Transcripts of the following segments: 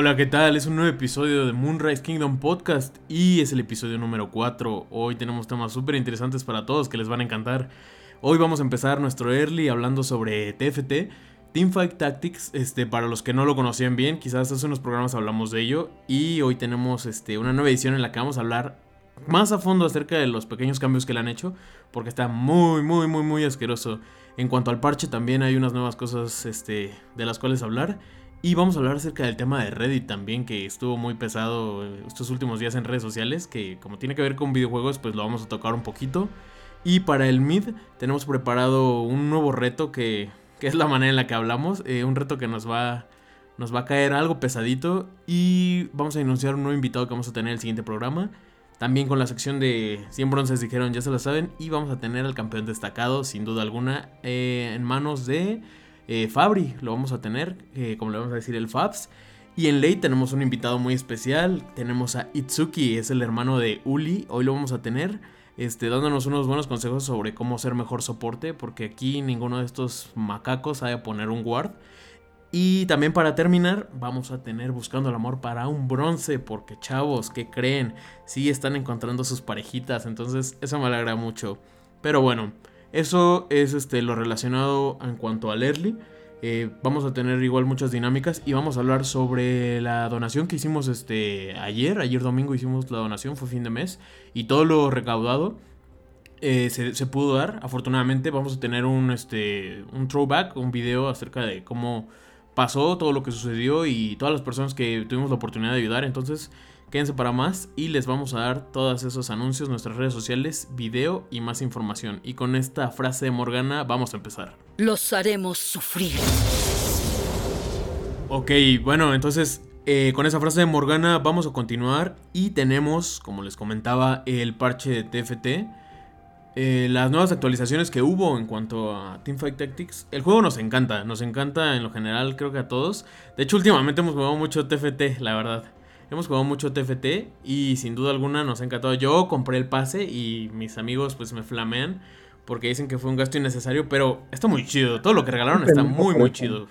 Hola, ¿qué tal? Es un nuevo episodio de Moonrise Kingdom Podcast y es el episodio número 4. Hoy tenemos temas súper interesantes para todos que les van a encantar. Hoy vamos a empezar nuestro early hablando sobre TFT, Teamfight Tactics. Este, para los que no lo conocían bien, quizás hace unos programas hablamos de ello. Y hoy tenemos este, una nueva edición en la que vamos a hablar más a fondo acerca de los pequeños cambios que le han hecho, porque está muy, muy, muy, muy asqueroso. En cuanto al parche, también hay unas nuevas cosas este, de las cuales hablar. Y vamos a hablar acerca del tema de Reddit también, que estuvo muy pesado estos últimos días en redes sociales, que como tiene que ver con videojuegos, pues lo vamos a tocar un poquito. Y para el mid tenemos preparado un nuevo reto que, que es la manera en la que hablamos, eh, un reto que nos va, nos va a caer algo pesadito y vamos a anunciar un nuevo invitado que vamos a tener en el siguiente programa. También con la sección de 100 bronces dijeron, ya se lo saben, y vamos a tener al campeón destacado, sin duda alguna, eh, en manos de eh, Fabri, lo vamos a tener, eh, como le vamos a decir, el Fabs. Y en ley tenemos un invitado muy especial, tenemos a Itsuki, es el hermano de Uli, hoy lo vamos a tener, este, dándonos unos buenos consejos sobre cómo ser mejor soporte, porque aquí ninguno de estos macacos sabe poner un ward. Y también para terminar, vamos a tener buscando el amor para un bronce, porque chavos, ¿qué creen? Sí están encontrando sus parejitas, entonces eso me alegra mucho. Pero bueno, eso es este, lo relacionado en cuanto al early. Eh, vamos a tener igual muchas dinámicas y vamos a hablar sobre la donación que hicimos este, ayer. Ayer domingo hicimos la donación, fue fin de mes. Y todo lo recaudado eh, se, se, pudo dar. Afortunadamente vamos a tener un, este, un throwback, un video acerca de cómo pasó, todo lo que sucedió y todas las personas que tuvimos la oportunidad de ayudar. Entonces, quédense para más y les vamos a dar todos esos anuncios, nuestras redes sociales, video y más información. Y con esta frase de Morgana vamos a empezar. Los haremos sufrir. Ok, bueno, entonces eh, con esa frase de Morgana vamos a continuar y tenemos, como les comentaba, el parche de TFT eh, las nuevas actualizaciones que hubo en cuanto a Teamfight Tactics. El juego nos encanta, nos encanta en lo general, creo que a todos. De hecho, últimamente hemos jugado mucho TFT, la verdad. Hemos jugado mucho TFT y sin duda alguna nos ha encantado. Yo compré el pase y mis amigos pues me flamean porque dicen que fue un gasto innecesario, pero está muy chido. Todo lo que regalaron está muy, muy chido.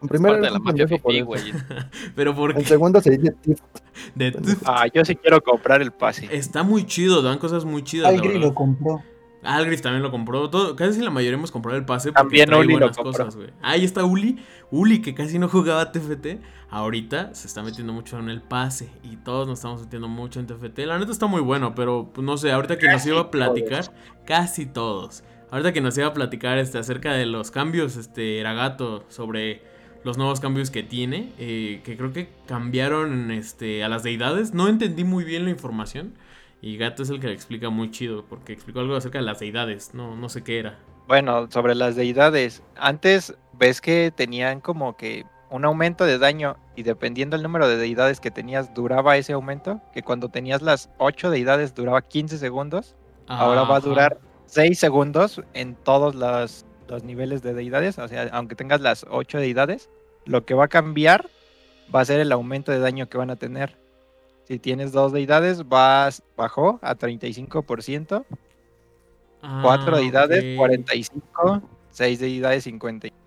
En primera de la mafia güey. Pero porque. En segundo se dice de Ah, yo sí quiero comprar el pase. Está muy chido, dan cosas muy chidas. Algri lo compró. Algrif también lo compró. Todo, casi la mayoría hemos comprado el pase. También Uli lo compró. Cosas, Ahí está Uli. Uli, que casi no jugaba TFT. Ahorita se está metiendo mucho en el pase. Y todos nos estamos metiendo mucho en TFT. La neta está muy bueno, pero pues, no sé, ahorita que nos iba a platicar, casi todos. Ahorita que nos iba a platicar este, acerca de los cambios, este, Ragato, sobre los nuevos cambios que tiene, eh, que creo que cambiaron este, a las deidades. No entendí muy bien la información. Y Gato es el que le explica muy chido, porque explicó algo acerca de las deidades, no, no sé qué era. Bueno, sobre las deidades. Antes ves que tenían como que un aumento de daño y dependiendo del número de deidades que tenías duraba ese aumento, que cuando tenías las 8 deidades duraba 15 segundos, ahora va a durar 6 segundos en todos los, los niveles de deidades, o sea, aunque tengas las 8 deidades, lo que va a cambiar va a ser el aumento de daño que van a tener. Si tienes dos deidades, vas bajó a 35%. Ah, cuatro deidades, 45. Seis deidades,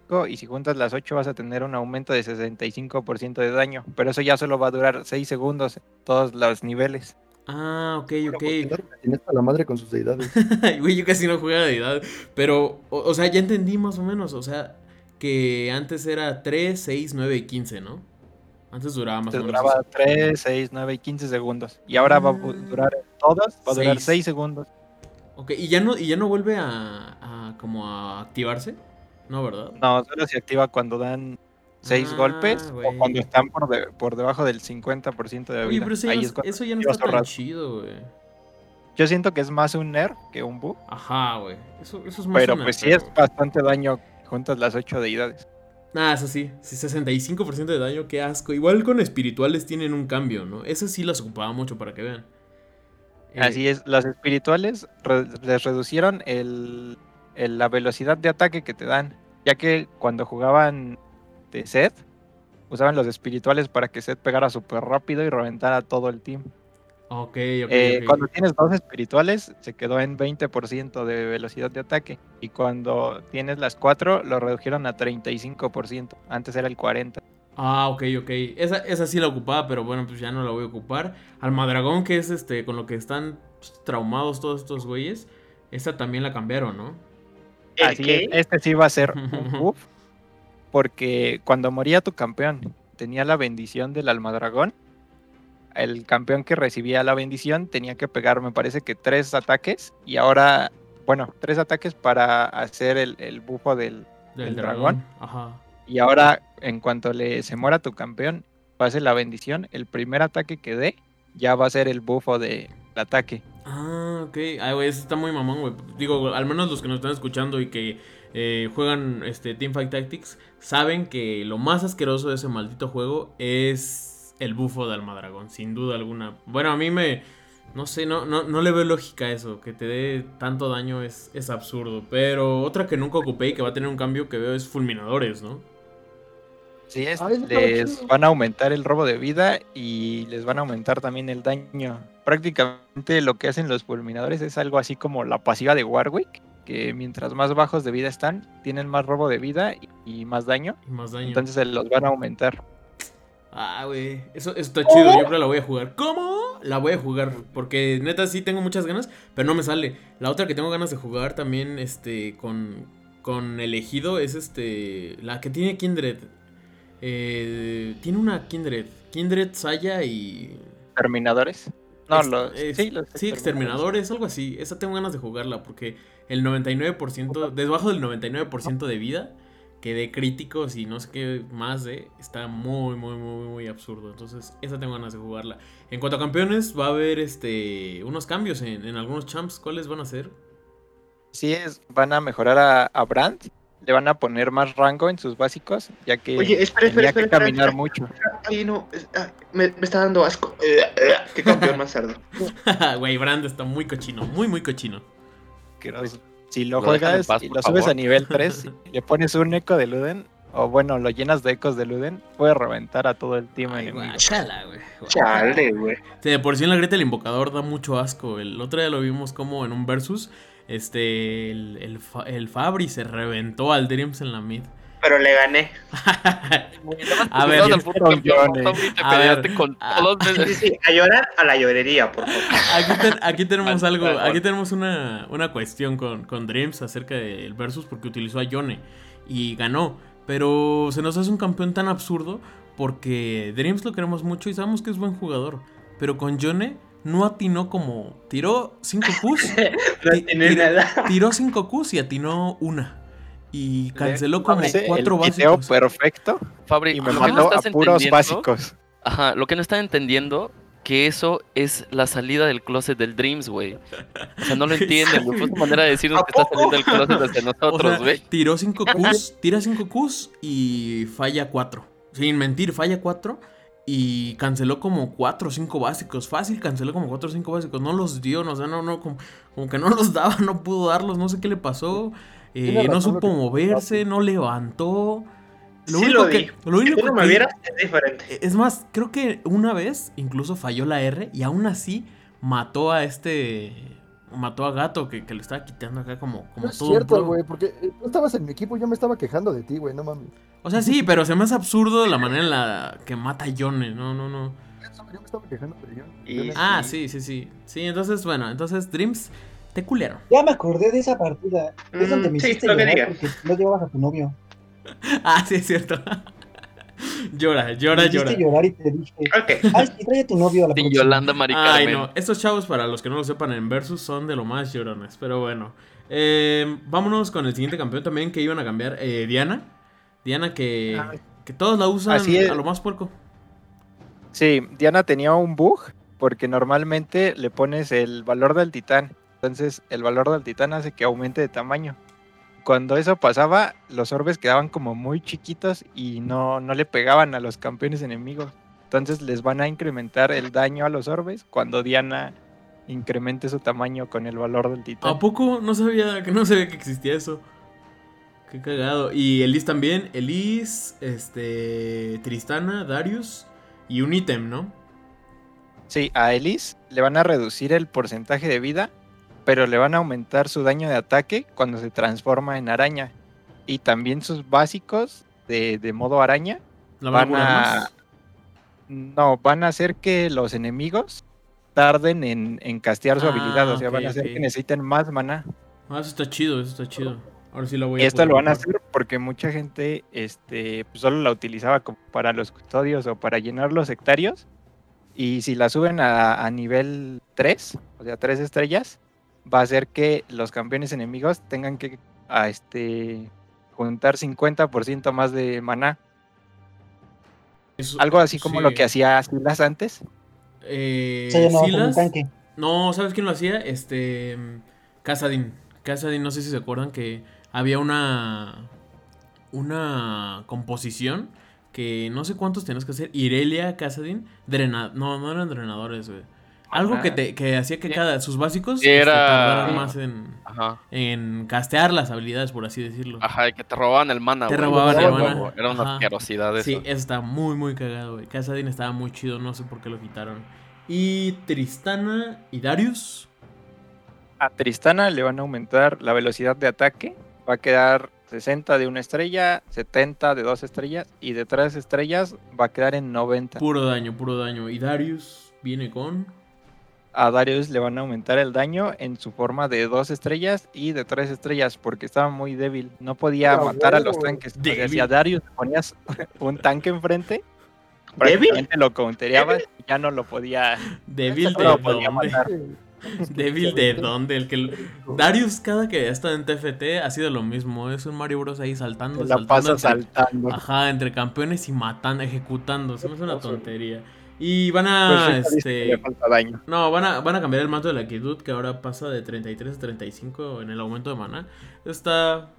55. Y si juntas las ocho, vas a tener un aumento de 65% de daño. Pero eso ya solo va a durar 6 segundos en todos los niveles. Ah, ok, ok. Tienes a la madre con sus deidades. Güey, yo casi no juego a deidad. Pero, o, o, sea, ya entendí más o menos. O sea, que antes era 3, 6, 9 y 15, ¿no? Antes duraba más o menos. duraba 3, 6, 9 y 15 segundos. Y ahora va a ah. durar todas, va a durar 6 segundos. Ok, ¿y ya no, y ya no vuelve a, a, como a activarse? No, ¿verdad? No, solo se activa cuando dan 6 ah, golpes o cuando están por, de, por debajo del 50% de vida. Oye, pero eso, Ahí ya, eso ya no está tan chido, güey. Yo siento que es más un nerf que un bug. Ajá, güey. Eso, eso es más Pero pues sí es bastante daño juntas las ocho deidades. Ah, eso sí, sí, 65% de daño, qué asco. Igual con espirituales tienen un cambio, ¿no? Eso sí las ocupaba mucho para que vean. Eh, Así es, las espirituales les reducieron el, la velocidad de ataque que te dan, ya que cuando jugaban de Seth, usaban los espirituales para que Seth pegara súper rápido y reventara todo el team. Ok, ok, Eh, ok. Cuando tienes dos espirituales, se quedó en 20% de velocidad de ataque. Y cuando tienes las cuatro, lo redujeron a 35%. Antes era el 40%. Ah, ok, ok. Esa, esa sí la ocupaba, pero bueno, pues ya no la voy a ocupar. Almadragón, que es este, con lo que están pues, traumados todos estos güeyes. Esa también la cambiaron, ¿no? ¿El Así qué? es, este sí va a ser un buff. Porque cuando moría tu campeón, tenía la bendición del almadragón. El campeón que recibía la bendición tenía que pegar, me parece que tres ataques. Y ahora, bueno, tres ataques para hacer el, el bufo del, Del ¿El dragón. dragón? Ajá. Y ahora, en cuanto le se muera tu campeón, pase la bendición, el primer ataque que dé ya va a ser el bufo del ataque. Ah, ok. Ay, güey, eso está muy mamón, güey. Digo, al menos los que nos están escuchando y que eh, juegan este Teamfight Tactics saben que lo más asqueroso de ese maldito juego es el bufo de Almadragón, sin duda alguna. Bueno, a mí me. No sé, no, no, no le veo lógica a eso. Que te dé tanto daño es, es absurdo. Pero otra que nunca ocupé y que va a tener un cambio que veo es Fulminadores, ¿no? Sí, es, Ah, les van a aumentar el robo de vida y les van a aumentar también el daño. Prácticamente lo que hacen los fulminadores es algo así como la pasiva de Warwick, que mientras más bajos de vida están, tienen más robo de vida y, y más daño. Y más daño. Entonces se los van a aumentar. Ah, güey. Eso, eso está chido. Yo creo que la voy a jugar. ¿Cómo? La voy a jugar. Porque neta sí tengo muchas ganas. Pero no me sale. La otra que tengo ganas de jugar también, este, con. Con elegido es este. La que tiene Kindred. Eh, tiene una Kindred. Kindred, Saya y. ¿Terminadores? No, los, ex- sí, los sí, exterminadores, algo así. Esa tengo ganas de jugarla porque el 99%, debajo del 99% de vida, que de críticos y no sé qué más de, está muy, muy, muy, muy absurdo. Entonces, esa tengo ganas de jugarla. En cuanto a campeones, va a haber este unos cambios en, en algunos champs. ¿Cuáles van a ser? Sí, es, van a mejorar a, a Brand. Le van a poner más rango en sus básicos, ya que Oye, espera, espera, tenía espera, que caminar espera. mucho. Ay, no, es- ah, me, me está dando asco. Qué campeón más cerdo. Güey, Brand está muy cochino, muy, muy cochino. Pues, si lo, juegas paz, y lo subes favor. a nivel 3 y le pones un eco de Luden, o bueno, lo llenas de ecos de Luden, puede reventar a todo el team Ay, enemigo. güey. Chale, güey. Sí, de por sí en la grieta el invocador da mucho asco. El otro día lo vimos como en un versus. Este. El, el, Fa- el Fabri se reventó al Dreams en la mid. Pero le gané. A ver, Todos al puto campeón, Johnny. Fabri, te A peleaste ver. con todos. Sí, sí, sí, a llorar a la llorería, por favor. aquí, ten- aquí tenemos algo. Aquí tenemos una, una cuestión con, con Dreams acerca del versus porque utilizó a Yone y ganó. Pero se nos hace un campeón tan absurdo porque Dreams lo queremos mucho y sabemos que es buen jugador. Pero con Yone no atinó como. Tiró 5 Qs. No nada. Tiró 5 Qs y atinó una. Y canceló como Hice cuatro el básicos. perfecto Fabri, y me lo que no mandó a puros básicos. Ajá, lo que no están entendiendo que eso es la salida del closet del Dreams, güey. O sea, no lo entienden, güey. Fue su manera de decirnos ¿A que está saliendo del closet desde O nosotros, sea, güey. tiró 5 Qs, tira 5 Qs y falla 4. Sin mentir, falla 4 y canceló como 4 o 5 básicos. Fácil, canceló como 4 o 5 básicos. No los dio, no, o sea, no, no, como, como que no los daba, no pudo darlos, no sé qué le pasó. Eh, no supo moverse, no levantó. Lo Sí único lo que, lo único me que- vieras, es diferente. Es más, creo que una vez incluso falló la R y aún así mató a este. Mató a Gato que, que le estaba quitando acá como, como No es todo un cierto, güey, porque eh, tú estabas en mi equipo y yo me estaba quejando de ti, güey, no mames. O sea, sí, pero se me hace absurdo la manera en la que mata a Yone. No, no, no. Yo me estaba quejando de yo. Y- yo me- Ah, sí, sí, sí. Sí, entonces, bueno, entonces Dreams te culearon. Ya me acordé de esa partida. Es Mm, donde me sí, hiciste lo que no llevabas a tu novio. Ah, sí, es cierto. Llora, llora, me llora. hiciste llorar y te dije, Ok. ay, sí, trae a tu novio a la Sin próxima". Yolanda Mari Ay, no. Estos chavos, para los que no lo sepan, en Versus son de lo más llorones. Pero bueno. Eh, vámonos con el siguiente campeón también que iban a cambiar. eh, Diana. Diana que, Ay. que todos la usan a lo más puerco. Sí, Diana tenía un bug porque normalmente le pones el valor del titán. Entonces el valor del titán hace que aumente de tamaño. Cuando eso pasaba, los orbes quedaban como muy chiquitos y no, no le pegaban a los campeones enemigos. Entonces les van a incrementar el daño a los orbes cuando Diana incremente su tamaño con el valor del titán. ¿A poco? No sabía que no sabía que existía eso. Qué cagado. Y Elise también. Elise, este. Tristana, Darius. Y un ítem, ¿no? Sí, a Elise le van a reducir el porcentaje de vida, pero le van a aumentar su daño de ataque cuando se transforma en araña. Y también sus básicos de, de modo araña ¿La van a más? No, van a hacer que los enemigos tarden en, en castear su Ah, habilidad. O sea, van a hacer que necesiten más maná. Ah, eso está chido, eso está chido. Ahora sí la voy Y a esto lo van a hacer porque mucha gente este, pues, solo la utilizaba como para los custodios o para llenar los sectarios. Y si la suben a, a nivel 3, o sea, 3 estrellas, va a hacer que los campeones enemigos tengan que a, este, juntar 50% más de maná. Eso- Algo así como lo que hacía Silas antes. Eh, un Silas- tanque. No, ¿sabes quién lo hacía? Este. mm, Casadin. Casadin, no sé si se acuerdan que había una. Una composición que no sé cuántos tenías que hacer. Irelia, Casadin. Drena no, no eran drenadores, güey. Algo Ajá. que, te, que hacía que Sí. cada. Sus básicos este, era- tardaran más en. Ajá. En castear las habilidades, por así decirlo. Ajá, y que te robaban el mana, Te güey. robaban el Era mana. huevo, Era una asquerosidad eso. Sí, eso está muy, muy cagado, güey. Casadin estaba muy chido, no sé por qué lo quitaron. Y Tristana y Darius. A Tristana le van a aumentar la velocidad de ataque. Va a quedar 60 de una estrella, 70 de dos estrellas y de tres estrellas va a quedar en 90. Puro daño, puro daño. Y Darius viene con. A Darius le van a aumentar el daño en su forma de dos estrellas y de tres estrellas porque estaba muy débil. No podía matar a los tanques. O sea, si a Darius le ponías un tanque enfrente, ¿Débil? prácticamente lo countereabas y ya no lo podía, Débil no de lo podía dónde. matar. Débil de dónde. El que. Darius, cada que ha estado en TFT, ha sido lo mismo. Es un Mario Bros. ahí saltando. La saltando pasa entre- saltando. Ajá, entre campeones y matando, ejecutando. Se me hace una tontería. Y van Pues a. le este. falta daño. No, van a, van a cambiar el manto de la quietud, que ahora pasa de 33 a 35 en el aumento de mana. Está.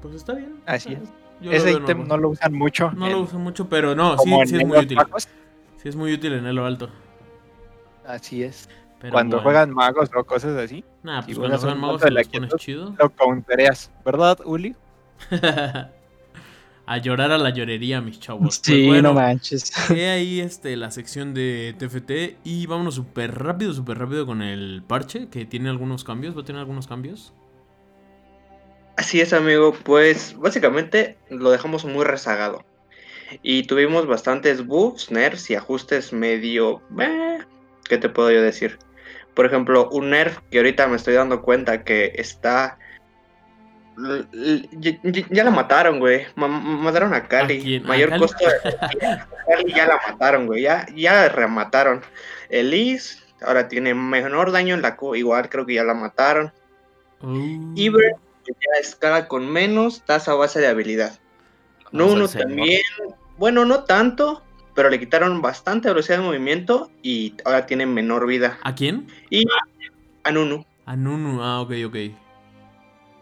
Pues está bien. Así es. yo Ese ítem no lo usan mucho. No en- lo uso mucho, pero no, sí, sí es muy útil. Magos. Sí es muy útil en Elo Alto. Así es. Pero Cuando bueno. juegan magos o cosas así, Nah, si pues cuando juegan magos de la quietud, chido. lo countereas. ¿Verdad, Uli? a llorar a la llorería, mis chavos. Sí, Pues bueno, no manches. He ahí este, la sección de TFT y vámonos súper rápido, súper rápido con el parche, que tiene algunos cambios, va a tener algunos cambios. Así es, amigo. Pues básicamente lo dejamos muy rezagado. Y tuvimos bastantes buffs, nerfs y ajustes medio... eh, ¿Qué te puedo yo decir? Por ejemplo, un nerf que ahorita me estoy dando cuenta que está... Ya, la mataron, güey. Ma- mataron a Cali. ¿A quién? ¿A Mayor Cali? costo de... Cali ya la mataron, güey. Ya, ya remataron. Elise ahora tiene menor daño en la Q. Igual creo que ya la mataron. Uh, Iber ya escala con menos tasa base de habilidad. No, Nuno también, bueno, no tanto, pero le quitaron bastante velocidad de movimiento y ahora tiene menor vida. ¿A quién? Y a Nunu. A Nunu, ah, ok, ok.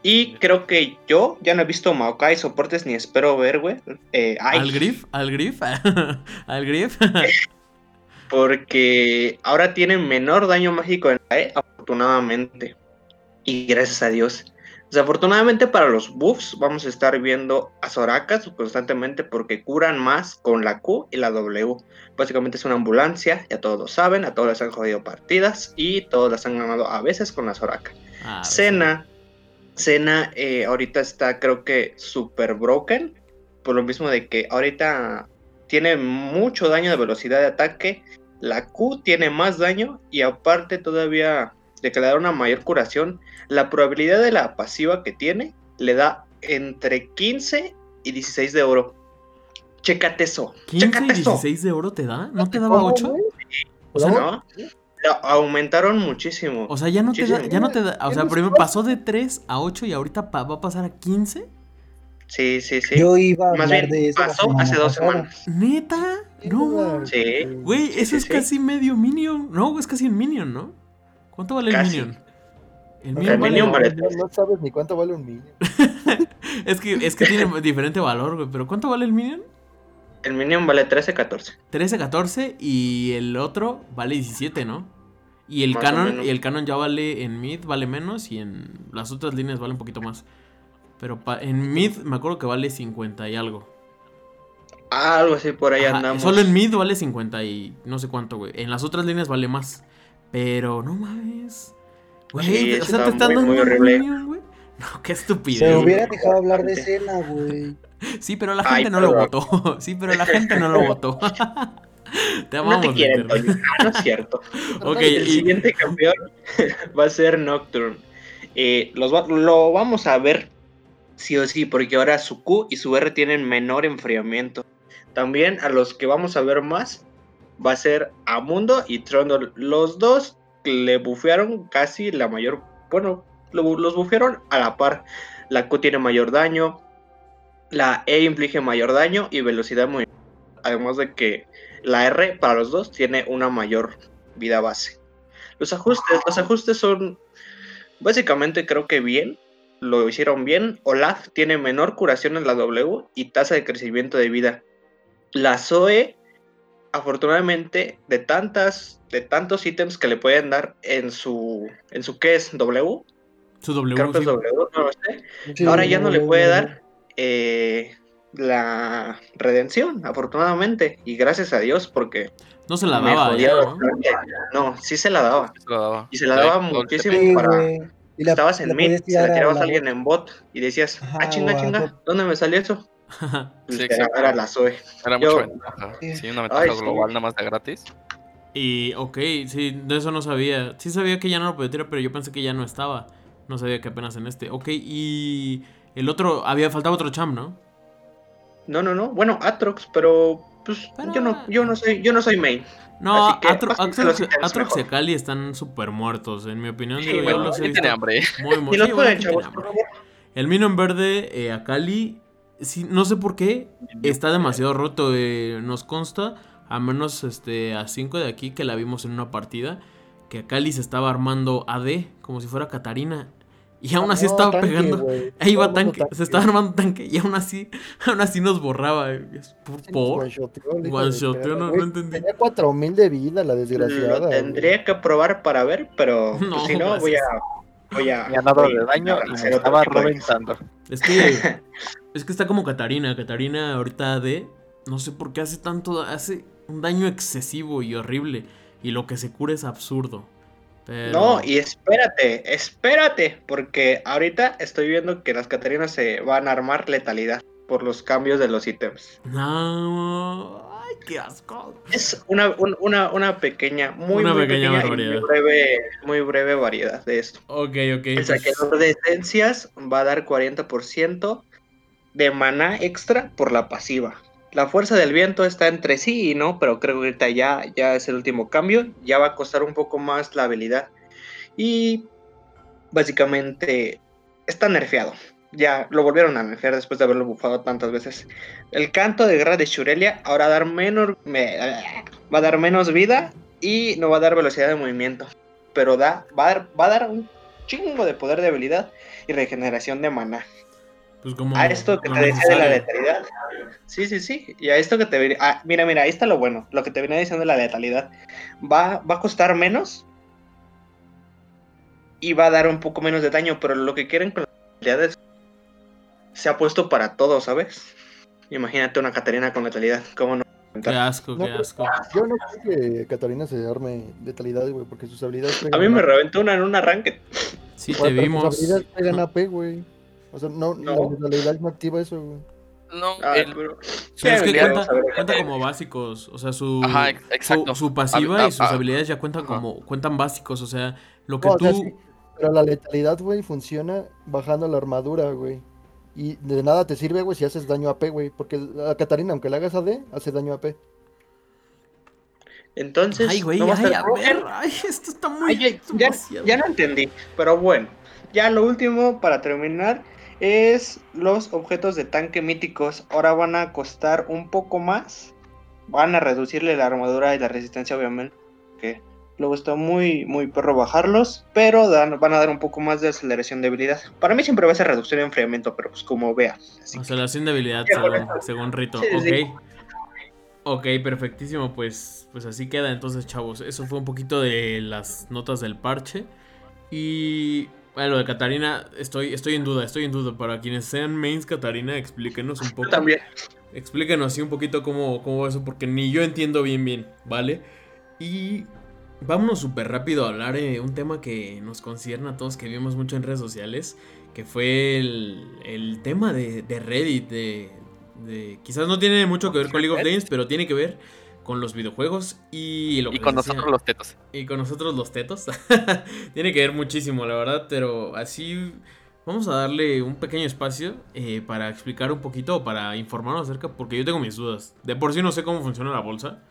Y creo que yo ya no he visto Maokai soportes ni espero ver, güey. Eh, ¿Al Griff? ¿Al Griff? ¿Al Griff? Porque ahora tiene menor daño mágico en la E, afortunadamente. Y gracias a Dios. Desafortunadamente para los buffs vamos a estar viendo a Sorakas constantemente porque curan más con la Q y la W. Básicamente es una ambulancia, ya todos lo saben, a todos les han jodido partidas y todos las han ganado a veces con la Soraka. Ah, Cena, Cena eh, ahorita está creo que super broken, por lo mismo de que ahorita tiene mucho daño de velocidad de ataque, la Q tiene más daño y aparte todavía de que le da una mayor curación, la probabilidad de la pasiva que tiene le da entre 15 y 16 de oro. Chécate eso. 15 y chécate eso. 16 de oro te da, ¿no te daba ¿Cómo, 8? güey? O sea, ¿No? Aumentaron muchísimo. o sea, ya no te da, ya no te da, o sea, ¿Tienes primero pasó de 3 a 8 y ahorita pa- va a pasar a 15. sí, sí, sí. Yo iba a Más bien, de eso. pasó semana hace dos semanas. ¿Neta? No. Sí. Güey, Sí, eso sí, es sí. casi medio minion. No, es casi un minion, ¿no? ¿Cuánto vale Casi. el minion? El O minion sea, El vale- minion vale no, no sabes ni cuánto vale un minion. Es que, es que tiene diferente valor, güey. Pero ¿cuánto vale el minion? El Minion vale 13, 14. 13, 14 y el otro vale 17, ¿no? Y el Más canon, y el canon ya vale en mid vale menos y en las otras líneas vale un poquito más. Pero pa- en mid me acuerdo que vale 50 y algo. Algo así por ahí Ajá, andamos. Solo en mid vale 50 y no sé cuánto, güey. En las otras líneas vale más. Pero no mames. Güey, Sí, o sea, está te están dando un güey. No, qué estupidez. Se hubiera dejado hablar de escena, güey. Sí, pero la Ay, gente no lo votó. Sí, pero la gente no lo votó. te No te quieren. Ah, no es cierto. Ok, el y- siguiente campeón va a ser Nocturne. Eh, los va- lo vamos a ver sí o sí, porque ahora su Q y su R tienen menor enfriamiento. También a los que vamos a ver más va a ser Amundo y Trondol. Los dos le bufearon casi la mayor. Bueno, lo- los bufearon a la par. La Q tiene mayor daño. La E inflige mayor daño y velocidad muy. Además de que la R para los dos tiene una mayor vida base. Los ajustes, los ajustes son básicamente creo que bien, lo hicieron bien. Olaf tiene menor curación en la W y tasa de crecimiento de vida. La Zoe, afortunadamente, de tantas, de tantos ítems que le pueden dar en su, en su ¿qué es? W, Su W. creo que es sí. W, no lo sé. Sí, Ahora ya no le puede dar eh, la redención, afortunadamente, y gracias a Dios porque No se la daba jodía ya, ¿no? bastante. No, sí se la daba. Y se la daba muchísimo Sí, para. Y la- Estabas en la mid, se la tirabas a la alguien en bot y decías, Ajá, ah, chinga, chinga. ¿dónde me salió eso? Pues Sí, era, exacto. era la Zoe. Era Yo- mucha ventaja. Sí. Una ventaja Ay, sí. global nada más de gratis. Y, ok, sí, de eso no sabía. Sí sabía que ya no lo podía tirar, pero yo pensé que ya no estaba. No sabía que apenas en este. Ok, y el otro, había faltaba otro champ, ¿no? No, no, no. Bueno, Atrox, pero pues Pero- yo no, yo no soy, yo no soy main. No, Así que, Atro- pásense los Atrox, y. Akali están súper muertos, en mi opinión. Sí, digo, yo bueno, los he ¿Quién tiene visto hambre? Muy. El Minion verde, eh, Akali, sí, no sé por qué, está demasiado roto. eh, nos consta, a menos este, a 5 de aquí que la vimos en una partida, que Akali se estaba armando AD, como si fuera Katarina. Y aún así No, estaba tanque, pegando. güey. Ahí iba mundo tanque, se estaba armando tanque y aún así, aún así nos borraba. eh, es ¿Por? De perra, no- no entendí. Tenía 4000 de vida, la desgraciada. Lo tendría que probar para ver, pero pues, No, si no, voy a. Voy a. Me ha dado voy de daño y otro estaba de- reventando. Es que, es que está como Katarina. Katarina ahorita AD, no sé por qué hace tanto, hace un daño excesivo y horrible. Y lo que se cura es absurdo. Pero... No, y espérate, espérate, porque ahorita estoy viendo que las Catarinas se van a armar letalidad por los cambios de los ítems. No, ay, qué asco. Es una, un- una, una pequeña, muy, Una muy pequeña pequeña y barbaridad. muy breve, muy breve variedad de esto. Ok, ok. El pues, saqueador de esencias va a dar 40% de maná extra por la pasiva. La fuerza del viento está entre sí y no, pero creo que ahorita ya, ya es el último cambio. Ya va a costar un poco más la habilidad. Y básicamente está nerfeado. Ya lo volvieron a nerfear después de haberlo bufado tantas veces. El canto de guerra de Shurelia ahora menor, me- va a dar menos vida y no va a dar velocidad de movimiento. Pero da, va, a dar, va a dar un chingo de poder de habilidad y regeneración de maná. Pues como A esto que te decía de la letalidad. Sí, sí, sí. Y a esto que te venía. ah, mira, mira, ahí está lo bueno. Lo que te venía diciendo de la letalidad. Va, va a costar menos. Y va a dar un poco menos de daño. Pero lo que quieren con las letalidades se ha puesto para todo, ¿sabes? Imagínate una Catarina con letalidad. ¿Cómo no? Qué asco, No, qué asco. Yo no creo que Catarina se arme letalidad, güey, porque sus habilidades A mí me reventó una en un arranque. Sí, te vimos. Sus habilidades pegan AP, güey. O sea, no, No. la letalidad no activa eso, güey. No, Ah, el- pero- Pero es que cuenta, a como básicos. O sea, su, Ajá, su, exacto. su pasiva Ah, y sus ah, habilidades ya cuentan como cuentan básicos. O sea, lo que No, o tú. sea, sí, pero la letalidad, güey, funciona bajando la armadura, güey. Y de nada te sirve, güey, si haces daño AP, güey. Porque a Catarina, aunque le hagas AD, hace daño AP. Entonces. Ay, güey, no va a ay, ser a broken. ver, ay, esto está muy. Ay, ya, ya no entendí, pero bueno, ya lo último para terminar es los objetos de tanque míticos. Ahora van a costar un poco más. Van a reducirle la armadura y la resistencia, obviamente. Que luego está muy, muy perro bajarlos. Pero dan- van a dar un poco más de aceleración de habilidad. Para mí siempre va a ser reducción de enfriamiento, pero pues como vea. Aceleración de habilidad según, según Rito. Sí, sí. ok. Ok, perfectísimo. Pues, pues así queda entonces, chavos. Eso fue un poquito de las notas del parche. Y bueno, lo de Catarina, estoy, estoy en duda, estoy en duda. Para quienes sean mains Catarina, explíquenos un poco. También. Explíquenos así un poquito cómo, cómo eso, porque ni yo entiendo bien bien, ¿vale? Y vámonos súper rápido a hablar de un tema que nos concierne a todos, que vimos mucho en redes sociales, que fue el, el tema de, de Reddit, de, de- Quizás no tiene mucho que ver con League of Legends, pero tiene que ver con los videojuegos y lo Y que con decía- nosotros los tetos. y con nosotros los tetos. Tiene que ver muchísimo, la verdad, pero así vamos a darle un pequeño espacio eh, para explicar un poquito para informarnos acerca, porque yo tengo mis dudas. De por sí no sé cómo funciona la bolsa.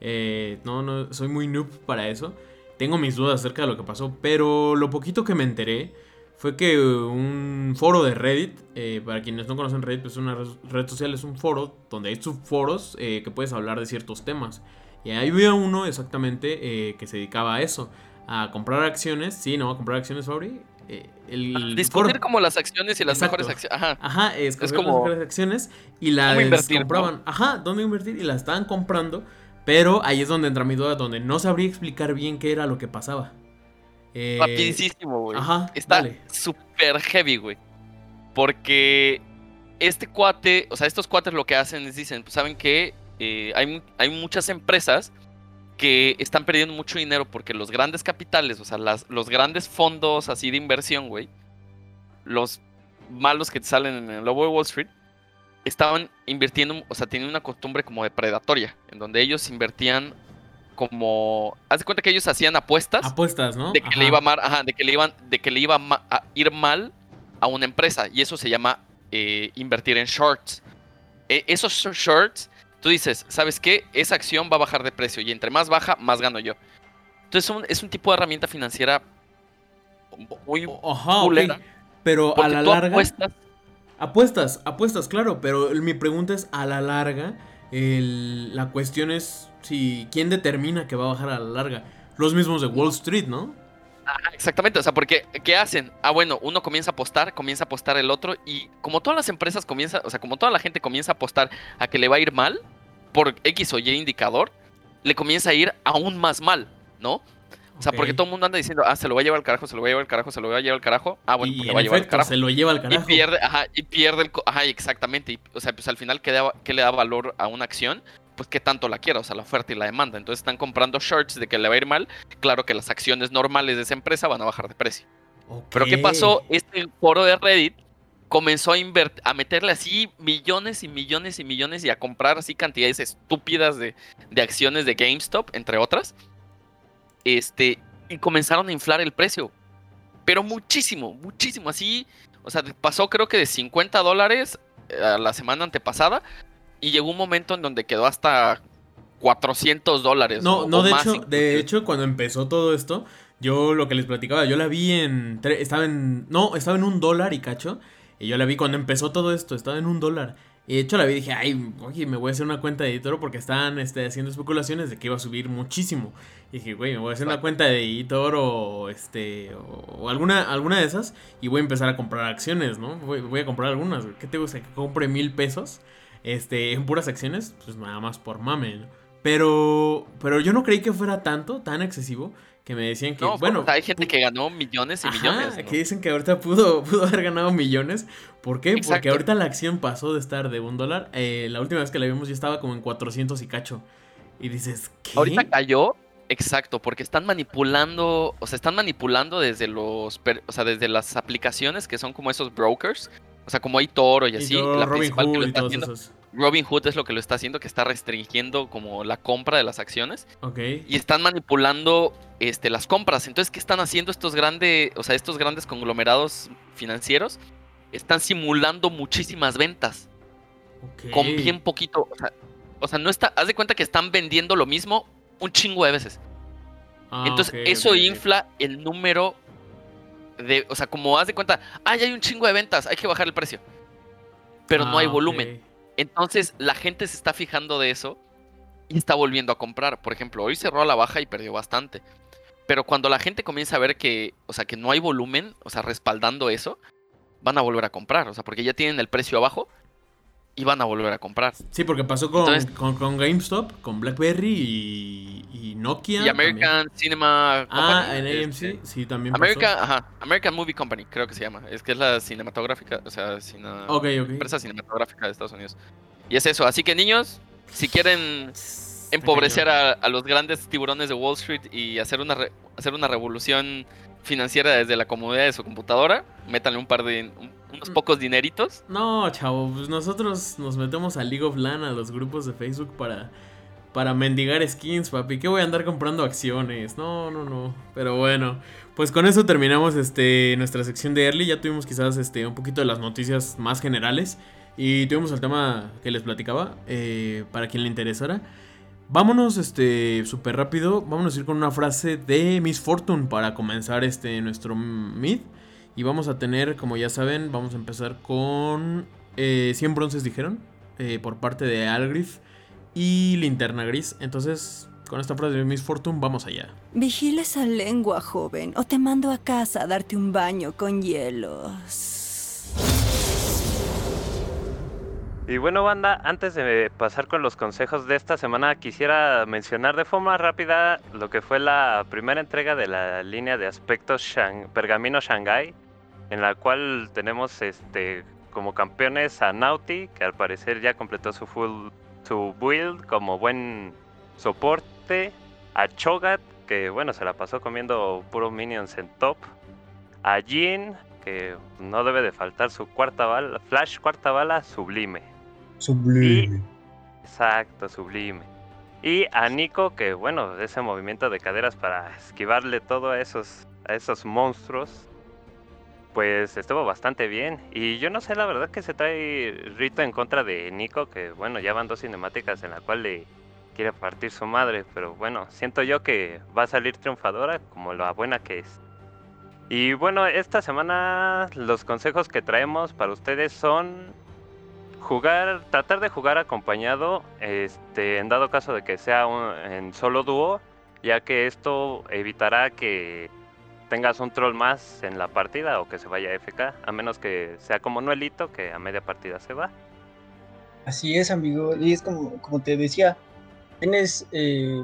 Eh, no, no, soy muy noob para eso. Tengo mis dudas acerca de lo que pasó, pero lo poquito que me enteré fue que un foro de Reddit, eh, para quienes no conocen Reddit, pues es una red, social, es un foro donde hay subforos eh, que puedes hablar de ciertos temas. Y ahí había uno exactamente eh, que se dedicaba a eso, a comprar acciones, sí, no, a comprar acciones, Fabri. Eh, el Discutir foro- como las acciones y las Exacto. mejores acciones. Ajá. Ajá, escoger como- las mejores acciones y las ¿Cómo invertir, compraban. Ajá, dónde invertir y las estaban comprando. Pero ahí es donde entra mi duda, donde no sabría explicar bien qué era lo que pasaba. Eh, Rapidísimo, güey. Ajá, Está súper heavy, güey. Porque este cuate, o sea, estos cuates lo que hacen es dicen, pues saben que hay, mu- hay muchas empresas que están perdiendo mucho dinero porque los grandes capitales, o sea, las, los grandes fondos así de inversión, güey, los malos que te salen en el lobo de Wall Street, estaban invirtiendo, o sea, tenían una costumbre como de predatoria, en donde ellos invertían como, haz de cuenta que ellos hacían apuestas Apuestas, ¿no? de que Ajá. le iba mal, ajá, de que le iban, de que le iba a ir mal a una empresa y eso se llama eh, invertir en shorts. E- esos sh- shorts, tú dices, ¿sabes qué? Esa acción va a bajar de precio y entre más baja, más gano yo. Entonces un- es un tipo de herramienta financiera muy Ajá, Pero a la larga. apuestas- Apuestas, apuestas, claro, pero mi pregunta es a la larga, el- la cuestión es si quién determina que va a bajar a la larga. Los mismos de Wall Street, ¿no? Ajá, Exactamente, o sea, porque ¿qué hacen? Ah, bueno, uno comienza a apostar, comienza a apostar el otro y como todas las empresas comienza, o sea, como toda la gente comienza a apostar a que le va a ir mal por X o Y indicador, le comienza a ir aún más mal, ¿no? O sea, porque todo el mundo anda diciendo, ah, se lo va a llevar al carajo, se lo va a llevar al carajo, se lo va a llevar al carajo. Ah, bueno, y pues le en va a llevar al efecto, carajo. se lo lleva al Y carajo. pierde, ajá, y pierde el, ajá, exactamente. y, o sea, pues al final, ¿qué, da- qué le da valor a una acción? Pues qué tanto la quiera, o sea, la oferta y la demanda. Entonces están comprando shorts de que le va a ir mal. Claro que las acciones normales de esa empresa van a bajar de precio. Pero ¿qué pasó? Este foro de Reddit comenzó a a meterle así millones y millones y millones y a comprar así cantidades estúpidas de, de acciones de GameStop, entre otras. Este, y comenzaron a inflar el precio. Pero muchísimo, muchísimo. Así, o sea, pasó creo que de 50 dólares eh, a la semana antepasada y llegó un momento en donde quedó hasta 400 dólares. No, o- no, o de más hecho, de hecho, cuando empezó todo esto, yo lo que les platicaba, yo la vi en. Estaba en. No, estaba en un dólar y cacho. Y yo la vi cuando empezó todo esto, estaba en un dólar. Y de hecho la vi y dije, ay, oye, me voy a hacer una cuenta de editor porque estaban este, haciendo especulaciones de que iba a subir muchísimo. Y dije, güey, me voy a hacer una cuenta de editor o este. O, o alguna, alguna de esas. Y voy a empezar a comprar acciones, ¿no? Voy, voy a comprar algunas. ¿Qué te gusta? Que compre mil pesos. Este, en puras acciones. Pues nada más por mame, ¿no? Pero, pero yo no creí que fuera tanto, tan excesivo, que me decían que, No, bueno, hay gente que ganó millones y ajá, millones. ¿no? que dicen que ahorita pudo, pudo haber ganado millones. ¿Por qué? Porque ahorita la acción pasó de estar de un dólar. eh, la última vez que la vimos ya estaba como en 400 y cacho. Y dices, ¿qué? Ahorita cayó, exacto, porque están manipulando, o sea, están manipulando desde los, o sea, desde las aplicaciones que son como esos brokers, o sea, como hay Toro y Y así, yo, la Robin principal que lo Hood está haciendo, esos. Robin Hood es lo que lo está haciendo, que está restringiendo como la compra de las acciones Ok. y están manipulando este las compras. Entonces, ¿qué están haciendo estos grandes, o sea, estos grandes conglomerados financieros? Están simulando muchísimas ventas con bien poquito, o sea, o sea, no está, haz de cuenta que están vendiendo lo mismo un chingo de veces. Ah, Entonces, eso infla el número de. O sea, como haz de cuenta, ay, hay un chingo de ventas, hay que bajar el precio. Pero no hay Ah, volumen. Entonces, la gente se está fijando de eso y está volviendo a comprar. Por ejemplo, hoy cerró a la baja y perdió bastante. Pero cuando la gente comienza a ver que, o sea, que no hay volumen, o sea, respaldando eso, van a volver a comprar. O sea, porque ya tienen el precio abajo y van a volver a comprar. Sí, porque pasó con, Entonces- con, con GameStop, con BlackBerry y, y Nokia. Y American Cinema Ah, Company, en este, AMC, sí, también pasó. American, ajá, American Movie Company, creo que se llama. Es que es la cinematográfica, o sea, cine- Ok, ok. empresa cinematográfica de Estados Unidos. Y es eso. Así que niños, si quieren empobrecer a, a los grandes tiburones de Wall Street y hacer una, re- hacer una revolución financiera desde la comodidad de su computadora, métanle un par de un- unos pocos dineritos. No, chavo, pues nosotros nos metemos a League of LAN, a los grupos de Facebook para, para mendigar skins, papi. ¿Qué voy a andar comprando acciones? No, no, no. Pero bueno, pues con eso terminamos este, nuestra sección de Early. Ya tuvimos quizás este, un poquito de las noticias más generales. Y tuvimos el tema que les platicaba, eh, para quien le interesara. Vámonos, este, súper rápido. Vámonos a ir con una frase de Miss Fortune para comenzar este, nuestro mid. Y vamos a tener, como ya saben, vamos a empezar con eh, 100 bronces, dijeron, eh, por parte de Algrif y Linterna Gris. Entonces, con esta frase de Miss Fortune, vamos allá. Vigila esa lengua, joven, o te mando a casa a darte un baño con hielos. Y bueno, banda, antes de pasar con los consejos de esta semana, quisiera mencionar de forma rápida lo que fue la primera entrega de la línea de aspectos Shang- Pergamino Shanghai, en la cual tenemos este como campeones a Naughty, que al parecer ya completó su full su build como buen soporte, a Chogat, que bueno, se la pasó comiendo puros minions en top, a Jin, que no debe de faltar su cuarta bala, Flash cuarta bala, sublime. Sublime. Exacto, sublime. Y a Nico, que bueno, ese movimiento de caderas para esquivarle todo a esos, a esos monstruos, pues estuvo bastante bien. Y yo no sé la verdad que se trae Rito en contra de Nico, que bueno, ya van dos cinemáticas en la cual le quiere partir su madre, pero bueno, siento yo que va a salir triunfadora como la buena que es. Y bueno, esta semana los consejos que traemos para ustedes son jugar, tratar de jugar acompañado, este, en dado caso de que sea en solo dúo, ya que esto evitará que tengas un troll más en la partida o que se vaya a FK, a menos que sea como Noelito, que a media partida se va. Así es, amigo. Y es como, como te decía, tienes eh,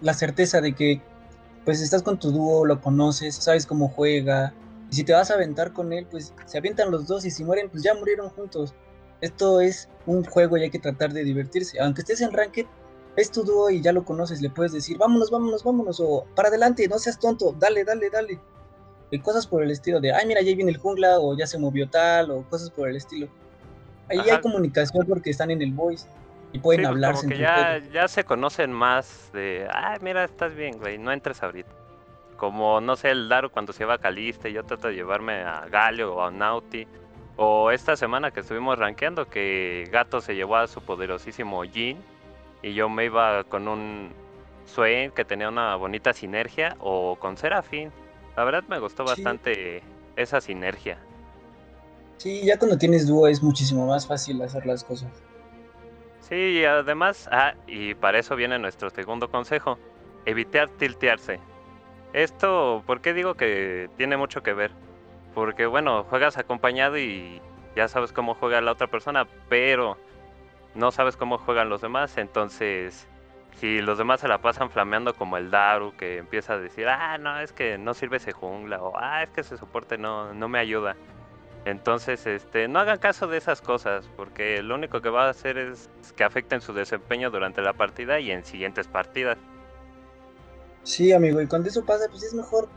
la certeza de que pues estás con tu dúo, lo conoces, sabes cómo juega. Y si te vas a aventar con él, pues se avientan los dos y si mueren, pues ya murieron juntos. Esto es un juego y hay que tratar de divertirse. Aunque estés en Ranked, es tu dúo y ya lo conoces, le puedes decir, vámonos, vámonos, vámonos, o para adelante, no seas tonto, dale, dale, dale. Y cosas por el estilo de, ay, mira, ya viene el jungla, o ya se movió tal, o cosas por el estilo. Ahí Ajá. hay comunicación porque están en el voice y pueden Sí, pues, hablarse como que ya, se conocen más de, ah, mira, estás bien, güey, no entres ahorita. Como, no sé, el Daru cuando se va a Caliste, yo trato de llevarme a Galio o a Nauti. O esta semana que estuvimos rankeando, que Gato se llevó a su poderosísimo Jin y yo me iba con un Swain que tenía una bonita sinergia o con Serafin. La verdad me gustó Sí. bastante esa sinergia. Sí, ya cuando tienes dúo es muchísimo más fácil hacer las cosas. Sí, y además, ah, y para eso viene nuestro segundo consejo, evitar tiltearse. Esto, ¿por qué digo que tiene mucho que ver? Porque bueno, juegas acompañado y ya sabes cómo juega la otra persona, pero no sabes cómo juegan los demás, entonces si los demás se la pasan flameando como el Daru que empieza a decir, ah, no, es que no sirve ese jungla, o ah, es que ese soporte no, no me ayuda. Entonces, este, no hagan caso de esas cosas, porque lo único que va a hacer es que afecten su desempeño durante la partida y en siguientes partidas. Sí, amigo, y cuando eso pasa, pues es mejor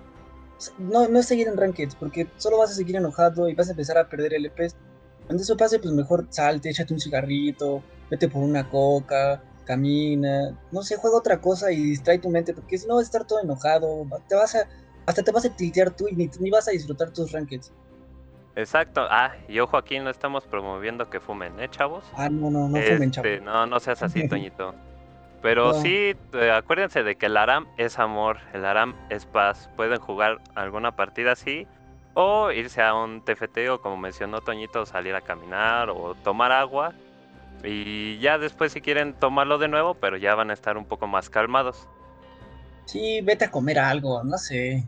no, no seguir en rankeds, porque solo vas a seguir enojado y vas a empezar a perder LPs. Cuando eso pase, pues mejor salte, échate un cigarrito, vete por una coca, camina, no sé, juega otra cosa y distrae tu mente, porque si no vas a estar todo enojado, te vas a, hasta te vas a tiltear tú y ni, ni vas a disfrutar tus rankeds. Exacto. Ah, y ojo aquí, no estamos promoviendo que fumen, ¿eh, chavos? Ah, no, no, no fumen. Este, no, no seas así, Toñito. Pero No. sí, eh, acuérdense de que el Aram es amor, el Aram es paz. Pueden jugar alguna partida así, o irse a un TFT, o como mencionó Toñito, salir a caminar o tomar agua. Y ya después, si quieren tomarlo de nuevo, pero ya van a estar un poco más calmados. Sí, vete a comer algo, no sé.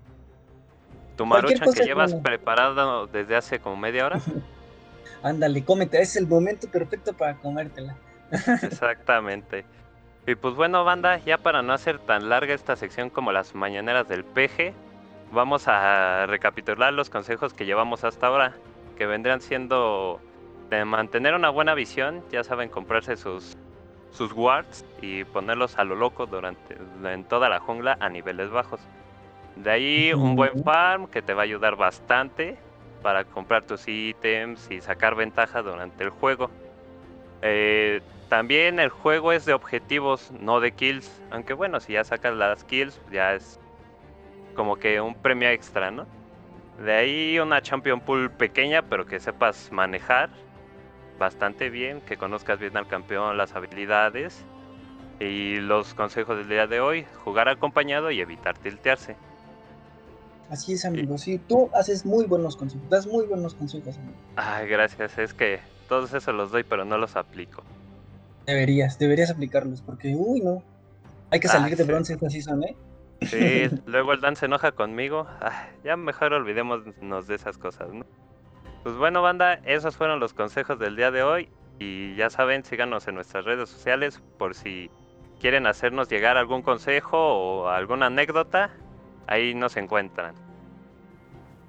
Tu maruchan que llevas buena. preparado desde hace como media hora. Ándale, cómete, es el momento perfecto para comértela. Exactamente. Y pues bueno, banda, ya para no hacer tan larga esta sección como las mañaneras del PG, vamos a recapitular los consejos que llevamos hasta ahora, que vendrían siendo de mantener una buena visión, ya saben comprarse sus, sus wards y ponerlos a lo loco durante en toda la jungla a niveles bajos. De ahí un buen farm que te va a ayudar bastante para comprar tus ítems y sacar ventaja durante el juego. Eh, también el juego es de objetivos, no de kills. Aunque bueno, si ya sacas las kills, ya es como que un premio extra, ¿no? De ahí una Champion Pool pequeña, pero que sepas manejar bastante bien, que conozcas bien al campeón, las habilidades. Y los consejos del día de hoy, jugar acompañado y evitar tiltearse. Así es, amigo. Sí, tú haces muy buenos consejos. Das muy buenos consejos, amigo. Ay, gracias. Es que todos esos los doy, pero no los aplico. Deberías, deberías aplicarlos, porque, uy, no. Hay que Ah, salir de sí. bronce esta season, ¿eh? Sí, luego el Dan se enoja conmigo. Ay, ya mejor olvidémonos de esas cosas, ¿no? Pues bueno, banda, esos fueron los consejos del día de hoy. Y ya saben, síganos en nuestras redes sociales por si quieren hacernos llegar algún consejo o alguna anécdota. Ahí nos encuentran.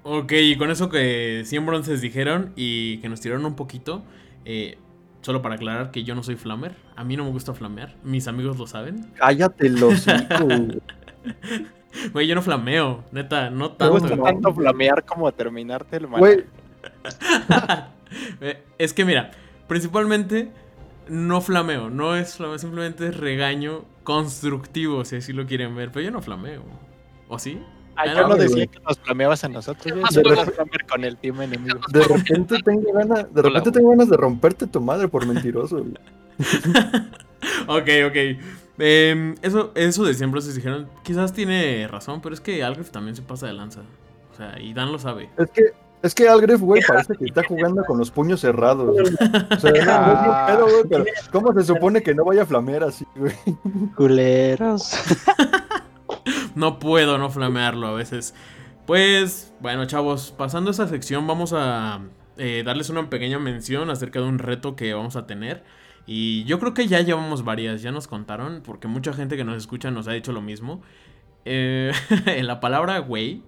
Ok, y con eso que 100 bronces dijeron y que nos tiraron un poquito, eh, solo para aclarar que yo no soy flamer, a mí no me gusta flamear, mis amigos lo saben. Cállate los güey. Yo no flameo, neta, no Me tanto. gusta tanto flamear como terminarte el Güey, Eh, es que mira, principalmente no flameo, no es flameo, simplemente es regaño constructivo, si así lo quieren ver, pero yo no flameo. ¿O sí? Ah, Ah, yo no, no güey. decía que nos flameabas a nosotros. Juegos. nos flamear con el team enemigo. de repente tengo ganas, de repente tengo ganas de romperte tu madre por mentiroso. güey. Ok, ok. Em, eso, eso de siempre se dijeron, quizás tiene razón, pero es que Algrif también se pasa de lanza. O sea, y Dan lo sabe. Es que, es que Algref, güey, parece que está jugando con los puños cerrados. güey. O sea, no, no es pedo, güey, pero ¿cómo se supone que no vaya a flamear así, güey? Culeros. No puedo no flamearlo a veces. Pues, bueno, chavos, pasando esa sección, vamos a eh, darles una pequeña mención acerca de un reto que vamos a tener. Y yo creo que ya llevamos varias, ya nos contaron, porque mucha gente que nos escucha nos ha dicho lo mismo. Eh, en la palabra güey,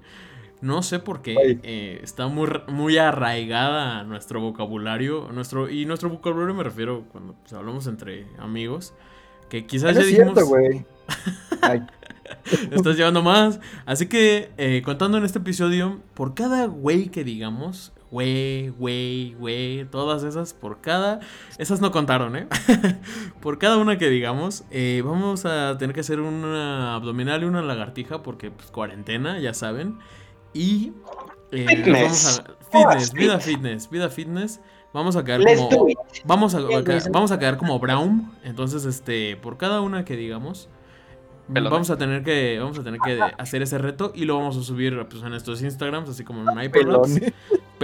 no sé por qué, eh, está muy, muy arraigada a nuestro vocabulario. Nuestro, y nuestro vocabulario me refiero cuando pues, hablamos entre amigos. Que quizás ya es dijimos. cierto, güey. Estás llevando más. Así que, eh, contando en este episodio, por cada güey que digamos, güey, güey, güey, todas esas, por cada. Esas no contaron, ¿eh? por cada una que digamos, eh, vamos a tener que hacer una abdominal y una lagartija, porque, pues, cuarentena, ya saben. Y. eh, Fitness. Vamos a, fitness, vida fitness, vida fitness. Vamos a quedar Let's como. Vamos a, a vamos a quedar como Brown. Entonces, este, por cada una que digamos, Pelón. vamos a tener que vamos a tener que hacer ese reto y lo vamos a subir pues, en estos Instagrams, así como en Hyperlapse. pelón.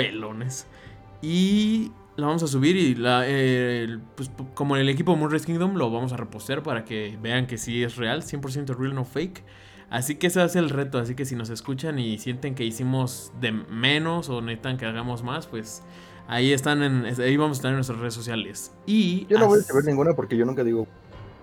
Pelones. Y la vamos a subir y la, eh, el- pues, como el equipo Moonrise Kingdom lo vamos a repostear para que vean que sí es real, 100% real, no fake. Así que ese va a ser el reto, así que si nos escuchan y sienten que hicimos de menos o necesitan que hagamos más, pues ahí están en, ahí vamos a estar en nuestras redes sociales. Y Yo no voy a saber ninguna porque yo nunca digo.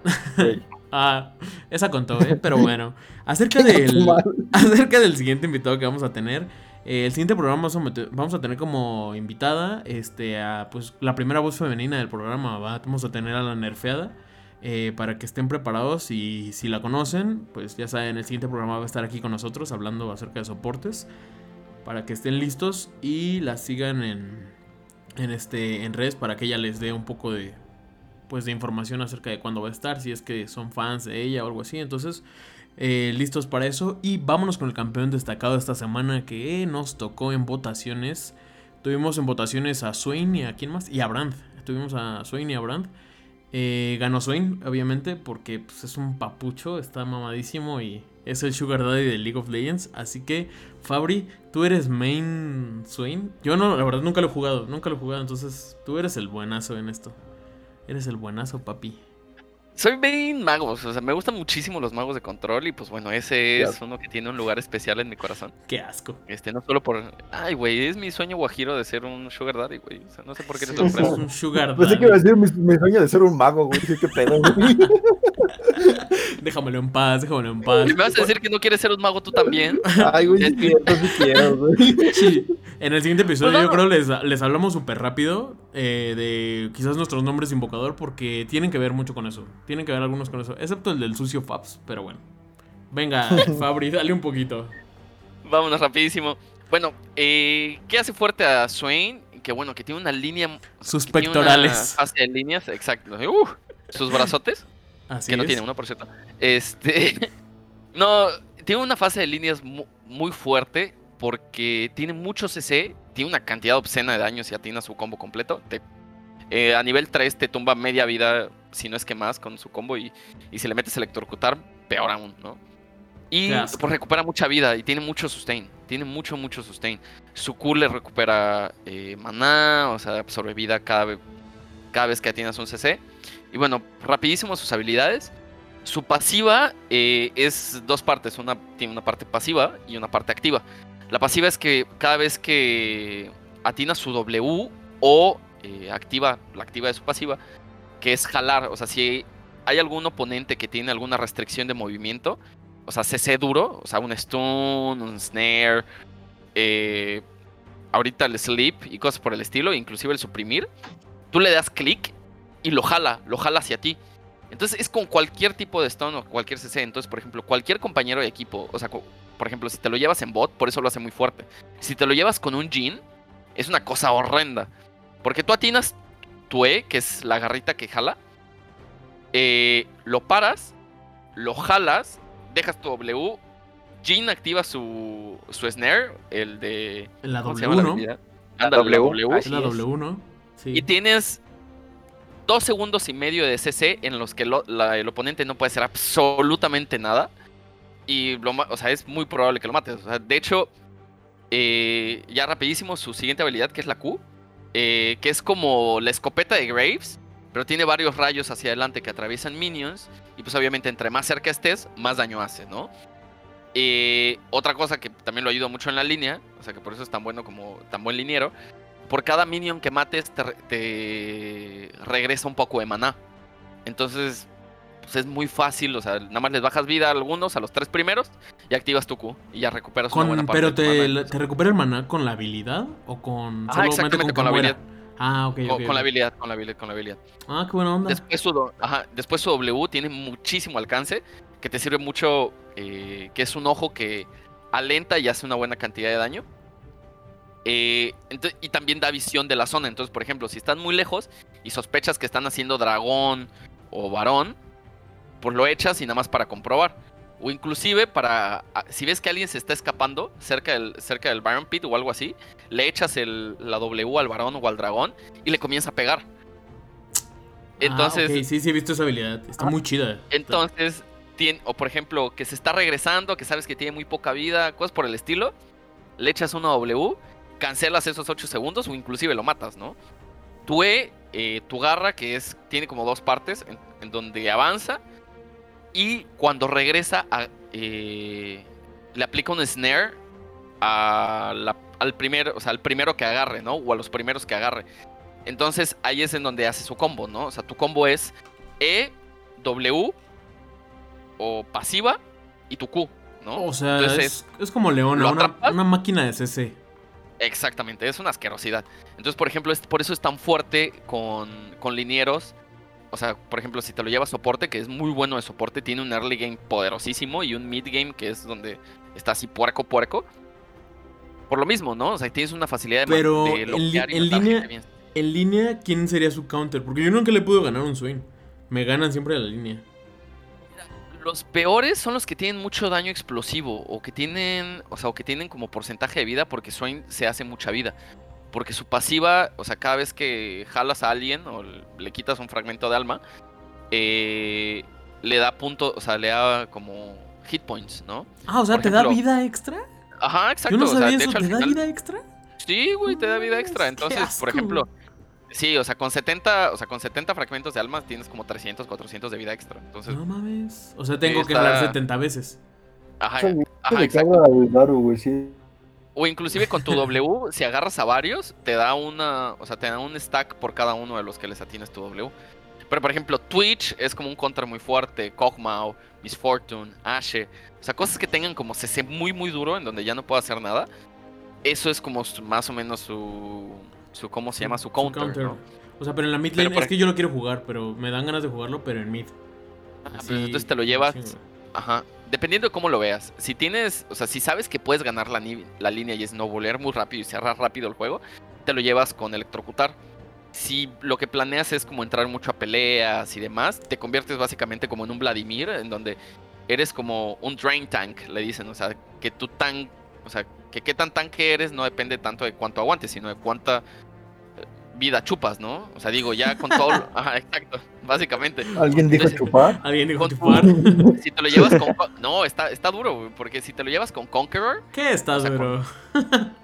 Ah, esa contó, ¿eh? Pero bueno. Acerca del, acerca del siguiente invitado que vamos a tener. Eh, el siguiente programa vamos a, tener como invitada este, pues, la primera voz femenina del programa. ¿va? Vamos a tener a la nerfeada. eh, para que estén preparados y si la conocen, pues ya saben, el siguiente programa va a estar aquí con nosotros hablando acerca de soportes. Para que estén listos y la sigan en, en, este, en redes para que ella les dé un poco de, pues de información acerca de cuándo va a estar, si es que son fans de ella o algo así. Entonces, eh, listos para eso. Y vámonos con el campeón destacado de esta semana que nos tocó en votaciones. Tuvimos en votaciones a Swain y a quién más? Y a Brand. Tuvimos a Swain y a Brand. Eh, ganó Swain, obviamente, porque pues, es un papucho, está mamadísimo y es el Sugar Daddy de League of Legends. Así que, Fabri, tú eres main Swain. Yo no, la verdad, nunca lo he jugado, nunca lo he jugado. Entonces, tú eres el buenazo en esto. Eres el buenazo, papi. Soy bien magos, o sea, me gustan muchísimo los magos de control y pues bueno, ese es uno que tiene un lugar especial en mi corazón. Qué asco. Este, no solo por... Ay, güey, es mi sueño guajiro de ser un sugar daddy, güey. O sea, no sé por qué te Es sorprende. un Sugar Pensé que iba a Daddy. decir mi, mi sueño de ser un mago, güey. Dije, ¿Qué pedo, güey? Déjamelo en paz, déjamelo en paz. ¿Me vas a decir que no quieres ser un mago tú también? Ay, güey, sí, quiero, sí quiero, güey. Sí. En el siguiente episodio Pues yo no. creo les, les hablamos súper rápido eh, de quizás nuestros nombres de invocador porque tienen que ver mucho con eso. Tienen que ver algunos con eso. Excepto el del sucio Fabs, pero bueno. Venga, Fabri, dale un poquito. Vámonos rapidísimo. Bueno, eh, ¿qué hace fuerte a Swain? Que bueno, que tiene una línea... Sus pectorales. fase de líneas, exacto. Uh, sus brazotes. Así que no es. tiene uno, por cierto. Este. no, tiene una fase de líneas mu- muy fuerte porque tiene mucho CC, tiene una cantidad obscena de daño si atina su combo completo. Te- eh, a nivel 3 te tumba media vida, si no es que más, con su combo. Y, y si le metes electrocutar, peor aún, ¿no? Y pues recupera mucha vida y tiene mucho sustain. Tiene mucho, mucho sustain. Su Q le recupera eh, maná, o sea, absorbe vida cada, cada vez que atinas un CC. Y bueno, rapidísimo sus habilidades. Su pasiva eh, es dos partes. Una tiene una parte pasiva y una parte activa. La pasiva es que cada vez que atina su W o eh, activa la activa de su pasiva, que es jalar. O sea, si hay algún oponente que tiene alguna restricción de movimiento, o sea, CC duro, o sea, un stun, un snare, eh, ahorita el sleep y cosas por el estilo, inclusive el suprimir, tú le das clic y lo jala, lo jala hacia ti. Entonces es con cualquier tipo de stun o cualquier CC. Entonces, por ejemplo, cualquier compañero de equipo, o sea, por ejemplo, si te lo llevas en bot, por eso lo hace muy fuerte. Si te lo llevas con un Jin, es una cosa horrenda. Porque tú atinas tu E, que es la garrita que jala, eh, lo paras, lo jalas, dejas tu W, Jin activa su, su snare, el de... La ¿cómo se W, ¿no? La Ándale, la W, la W, ¿no? Sí. Y tienes dos segundos y medio de CC en los que el oponente no puede hacer absolutamente nada. Y o sea, es muy probable que lo mates. De hecho, eh, ya rapidísimo, su siguiente habilidad, que es la Q, eh, que es como la escopeta de Graves, pero tiene varios rayos hacia adelante que atraviesan minions. Y pues obviamente entre más cerca estés, más daño hace, ¿no? Eh, otra cosa que también lo ayuda mucho en la línea, o sea que por eso es tan bueno como tan buen liniero, por cada minion que mates te, te regresa un poco de maná. Entonces, pues es muy fácil, o sea, nada más les bajas vida a algunos, a los tres primeros, y activas tu Q, y ya recuperas una Con- buena parte pero de tu te, te recupera el maná con la habilidad o con Ah, exactamente, con, con la habilidad. Ah, ok, Con, la habilidad, con la habilidad, con la habilidad. Ah, qué buena onda. Después su, ajá, después su W tiene muchísimo alcance, que te sirve mucho, eh, que es un ojo que alenta y hace una buena cantidad de daño. Eh, y también da visión de la zona. Entonces, por ejemplo, si están muy lejos y sospechas que están haciendo dragón o varón, pues lo echas y nada más para comprobar. O inclusive para, a- si ves que alguien se está escapando cerca del, cerca del Baron Pit o algo así, le echas el, la W al varón o al dragón y le comienza a pegar. Entonces, Ah, ok, sí, sí, he visto esa habilidad. Está muy chida. entonces, o por ejemplo, que se está regresando, que sabes que tiene muy poca vida, cosas por el estilo, le echas una W, cancelas esos 8 segundos o inclusive lo matas, ¿no? Tu E, eh, tu garra, que es tiene como dos partes, en, en donde avanza y cuando regresa, a- eh, le aplica un snare a la- al, primer, o sea, al primero que agarre, ¿no? O a los primeros que agarre. Entonces ahí es en donde hace su combo, ¿no? O sea, tu combo es E, W o pasiva y tu Q, ¿no? O sea, Entonces es, es como Leona, ¿lo una, una máquina de CC. Exactamente, es una asquerosidad. Entonces, por ejemplo, es, por eso es tan fuerte con, con linieros. O sea, por ejemplo, si te lo llevas soporte, que es muy bueno de soporte, tiene un early game poderosísimo y un mid game que es donde está así puerco puerco. Por lo mismo, ¿no? O sea, tienes una facilidad de, Pero de en, li- en línea, bien. en línea, ¿quién sería su counter? Porque yo nunca le puedo ganar un swing. Me ganan siempre la línea. Los peores son los que tienen mucho daño explosivo o que tienen, o sea, o que tienen como porcentaje de vida porque Swain se hace mucha vida. Porque su pasiva, o sea, cada vez que jalas a alguien o le quitas un fragmento de alma, eh, le da punto, o sea, le da como hit points, ¿no? Ah, o sea, Por ¿te da vida extra? Ajá, exacto. Yo no o sea, sabía de eso, hecho, ¿te da final- vida extra? Sí, güey, te da vida extra. Entonces, por ejemplo, sí, o sea, con 70, o sea, con 70 fragmentos de alma tienes como 300, 400 de vida extra. Entonces, No mames. O sea, tengo que está- jalar 70 veces. ajá, ajá, el Daru, güey, sí. O inclusive con tu W, si agarras a varios, te da una, o sea, te da un stack por cada uno de los que les atines tu W. Pero por ejemplo, Twitch es como un counter muy fuerte, Kog'Maw, Miss Fortune, Ashe. O sea, cosas que tengan como CC muy muy duro en donde ya no puedo hacer nada. Eso es como su- más o menos su, su ¿cómo se llama? Su counter. counter. ¿no? O sea, pero en la mid lane es que yo lo quiero jugar, pero me dan ganas de jugarlo, pero en mid. Ajá, Así, pero entonces te lo llevas, ajá, dependiendo de cómo lo veas. Si tienes, o sea, si sabes que puedes ganar la, la línea y es no voler muy rápido y cerrar rápido el juego, te lo llevas con electrocutar. Si lo que planeas es como entrar mucho a peleas y demás, te conviertes básicamente como en un Vladimir, en donde eres como un drain tank, le dicen, o sea, que tu tank, o sea, que qué tan tanque eres no depende tanto de cuánto aguantes, sino de cuánta vida chupas, ¿no? O sea, digo, ya con todo, ajá, exacto, básicamente. ¿Alguien dijo Entonces, chupar? ¿Alguien dijo Con- chupar? Si te lo llevas con... Con- No, está, está duro, güey, porque si te lo llevas con Conqueror, ¿Qué estás, O sea, bro?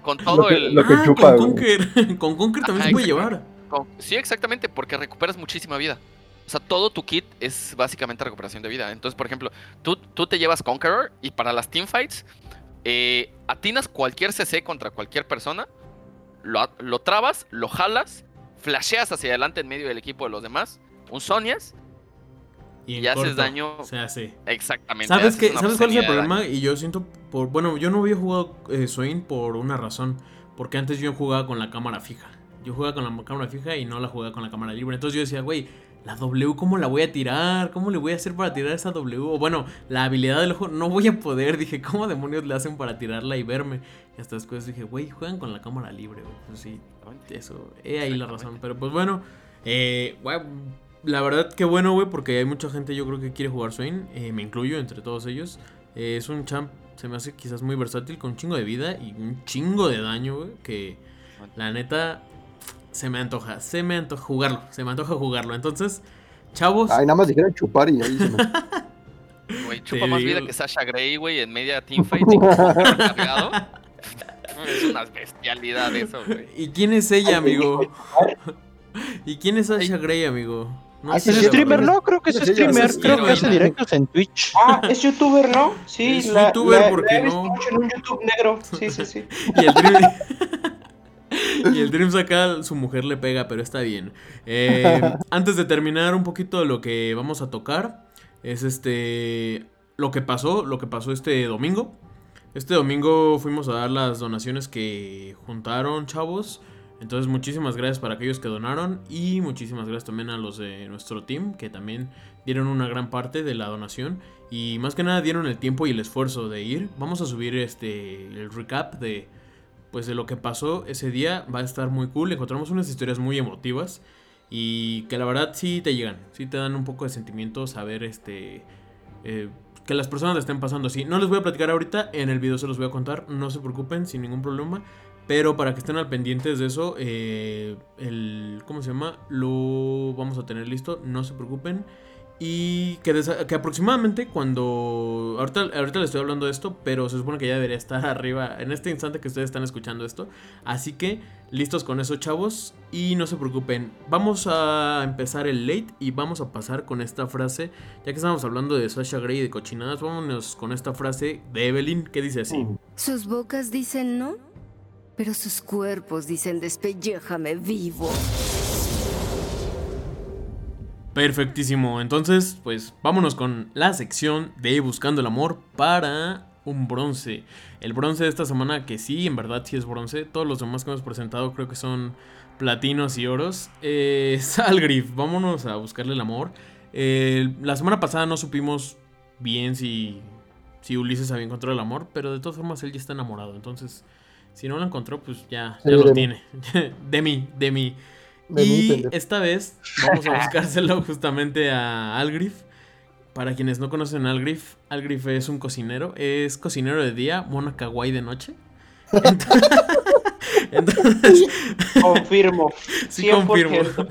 con todo Lo que- el... lo que Ah, chupa, con. Conquer. con Conquer también Ajá, se puede llevar. con- Sí, exactamente, porque recuperas muchísima vida. O sea, todo tu kit es básicamente recuperación de vida. Entonces, por ejemplo, tú, tú te llevas Conqueror y para las teamfights, eh, atinas cualquier CC contra cualquier persona, lo, lo trabas, lo jalas, flasheas hacia adelante en medio del equipo de los demás, un Sonias, Y, haces corto daño- Se hace. exactamente. ¿Sabes una ¿Sabes cuál es el daño. problema? Y yo siento por bueno, yo no había jugado eh, Swain por una razón, porque antes yo jugaba con la cámara fija. Yo jugaba con la cámara fija y no la jugaba con la cámara libre. Entonces yo decía, güey, la W cómo la voy a tirar? ¿Cómo le voy a hacer para tirar esa W? O bueno, la habilidad del ojo no voy a poder. Dije, ¿cómo demonios le hacen para tirarla y verme? Y hasta después dije, güey, juegan con la cámara libre, güey. Pues sí, eso, he ahí la razón. Pero pues bueno, eh, güey, la verdad que bueno, güey, porque hay mucha gente yo creo que quiere jugar Swain, eh, me incluyo entre todos ellos. Eh, es un champ, se me hace quizás muy versátil, con un chingo de vida y un chingo de daño, güey, que la neta se me antoja, se me antoja jugarlo, se me antoja jugarlo. Entonces, chavos, Ay, nada más dijeron chupar y ahí se me... Güey, chupa más vida que Sasha Grey, güey, en media teamfight. Es una bestialidad eso, güey. ¿y quién es ella, amigo? ¿Y quién es Sasha Grey, amigo? No Es streamer. ¿no? Creo que es streamer. Creo que hace directos en Twitch. Ah, es youtuber, ¿no? Sí, Es la, youtuber la- porque la no- en un YouTube negro. Sí, sí, sí. Y el Dream. y el Dreams acá, su mujer le pega, pero está bien. Eh, antes de terminar un poquito de lo que vamos a tocar, es este. Lo que pasó, lo que pasó este domingo. Este domingo fuimos a dar las donaciones que juntaron, chavos. Entonces, muchísimas gracias para aquellos que donaron. Y muchísimas gracias también a los de nuestro team, que también dieron una gran parte de la donación. Y más que nada dieron el tiempo y el esfuerzo de ir. Vamos a subir este el recap de pues de lo que pasó ese día. Va a estar muy cool. Encontramos unas historias muy emotivas. Y que la verdad sí te llegan. Sí te dan un poco de sentimiento saber este. eh, que las personas la estén pasando así. No les voy a platicar ahorita. En el video se los voy a contar. No se preocupen, sin ningún problema. Pero para que estén al pendientes de eso, eh, el. ¿Cómo se llama? Lo vamos a tener listo. No se preocupen. Y que, aproximadamente cuando... Ahorita, ahorita les estoy hablando de esto, pero se supone que ya debería estar arriba en este instante que ustedes están escuchando esto. Así que listos con eso, chavos. Y no se preocupen, vamos a empezar el late y vamos a pasar con esta frase. Ya que estamos hablando de Sasha Grey y de cochinadas, vámonos con esta frase de Evelyn que dice así. Sus bocas dicen no, pero sus cuerpos dicen despelléjame vivo. Perfectísimo. Entonces, pues vámonos con la sección de Buscando el Amor para un bronce. El bronce de esta semana, que sí, en verdad sí es bronce. Todos los demás que hemos presentado creo que son platinos y oros. Eh, Salgrif, vámonos a buscarle el amor. Eh, la semana pasada no supimos bien si, si Ulises había encontrado el amor, pero de todas formas él ya está enamorado. Entonces, si no lo encontró, pues ya, Sí, ya lo de tiene. de mí, de mí. De y esta vez vamos a buscárselo justamente a Algrif. Para quienes no conocen a Algrif, Algrif es un cocinero. Es cocinero de día, mona kawaii de noche. Entonces, entonces, Confirmo. sí 100%. confirmo.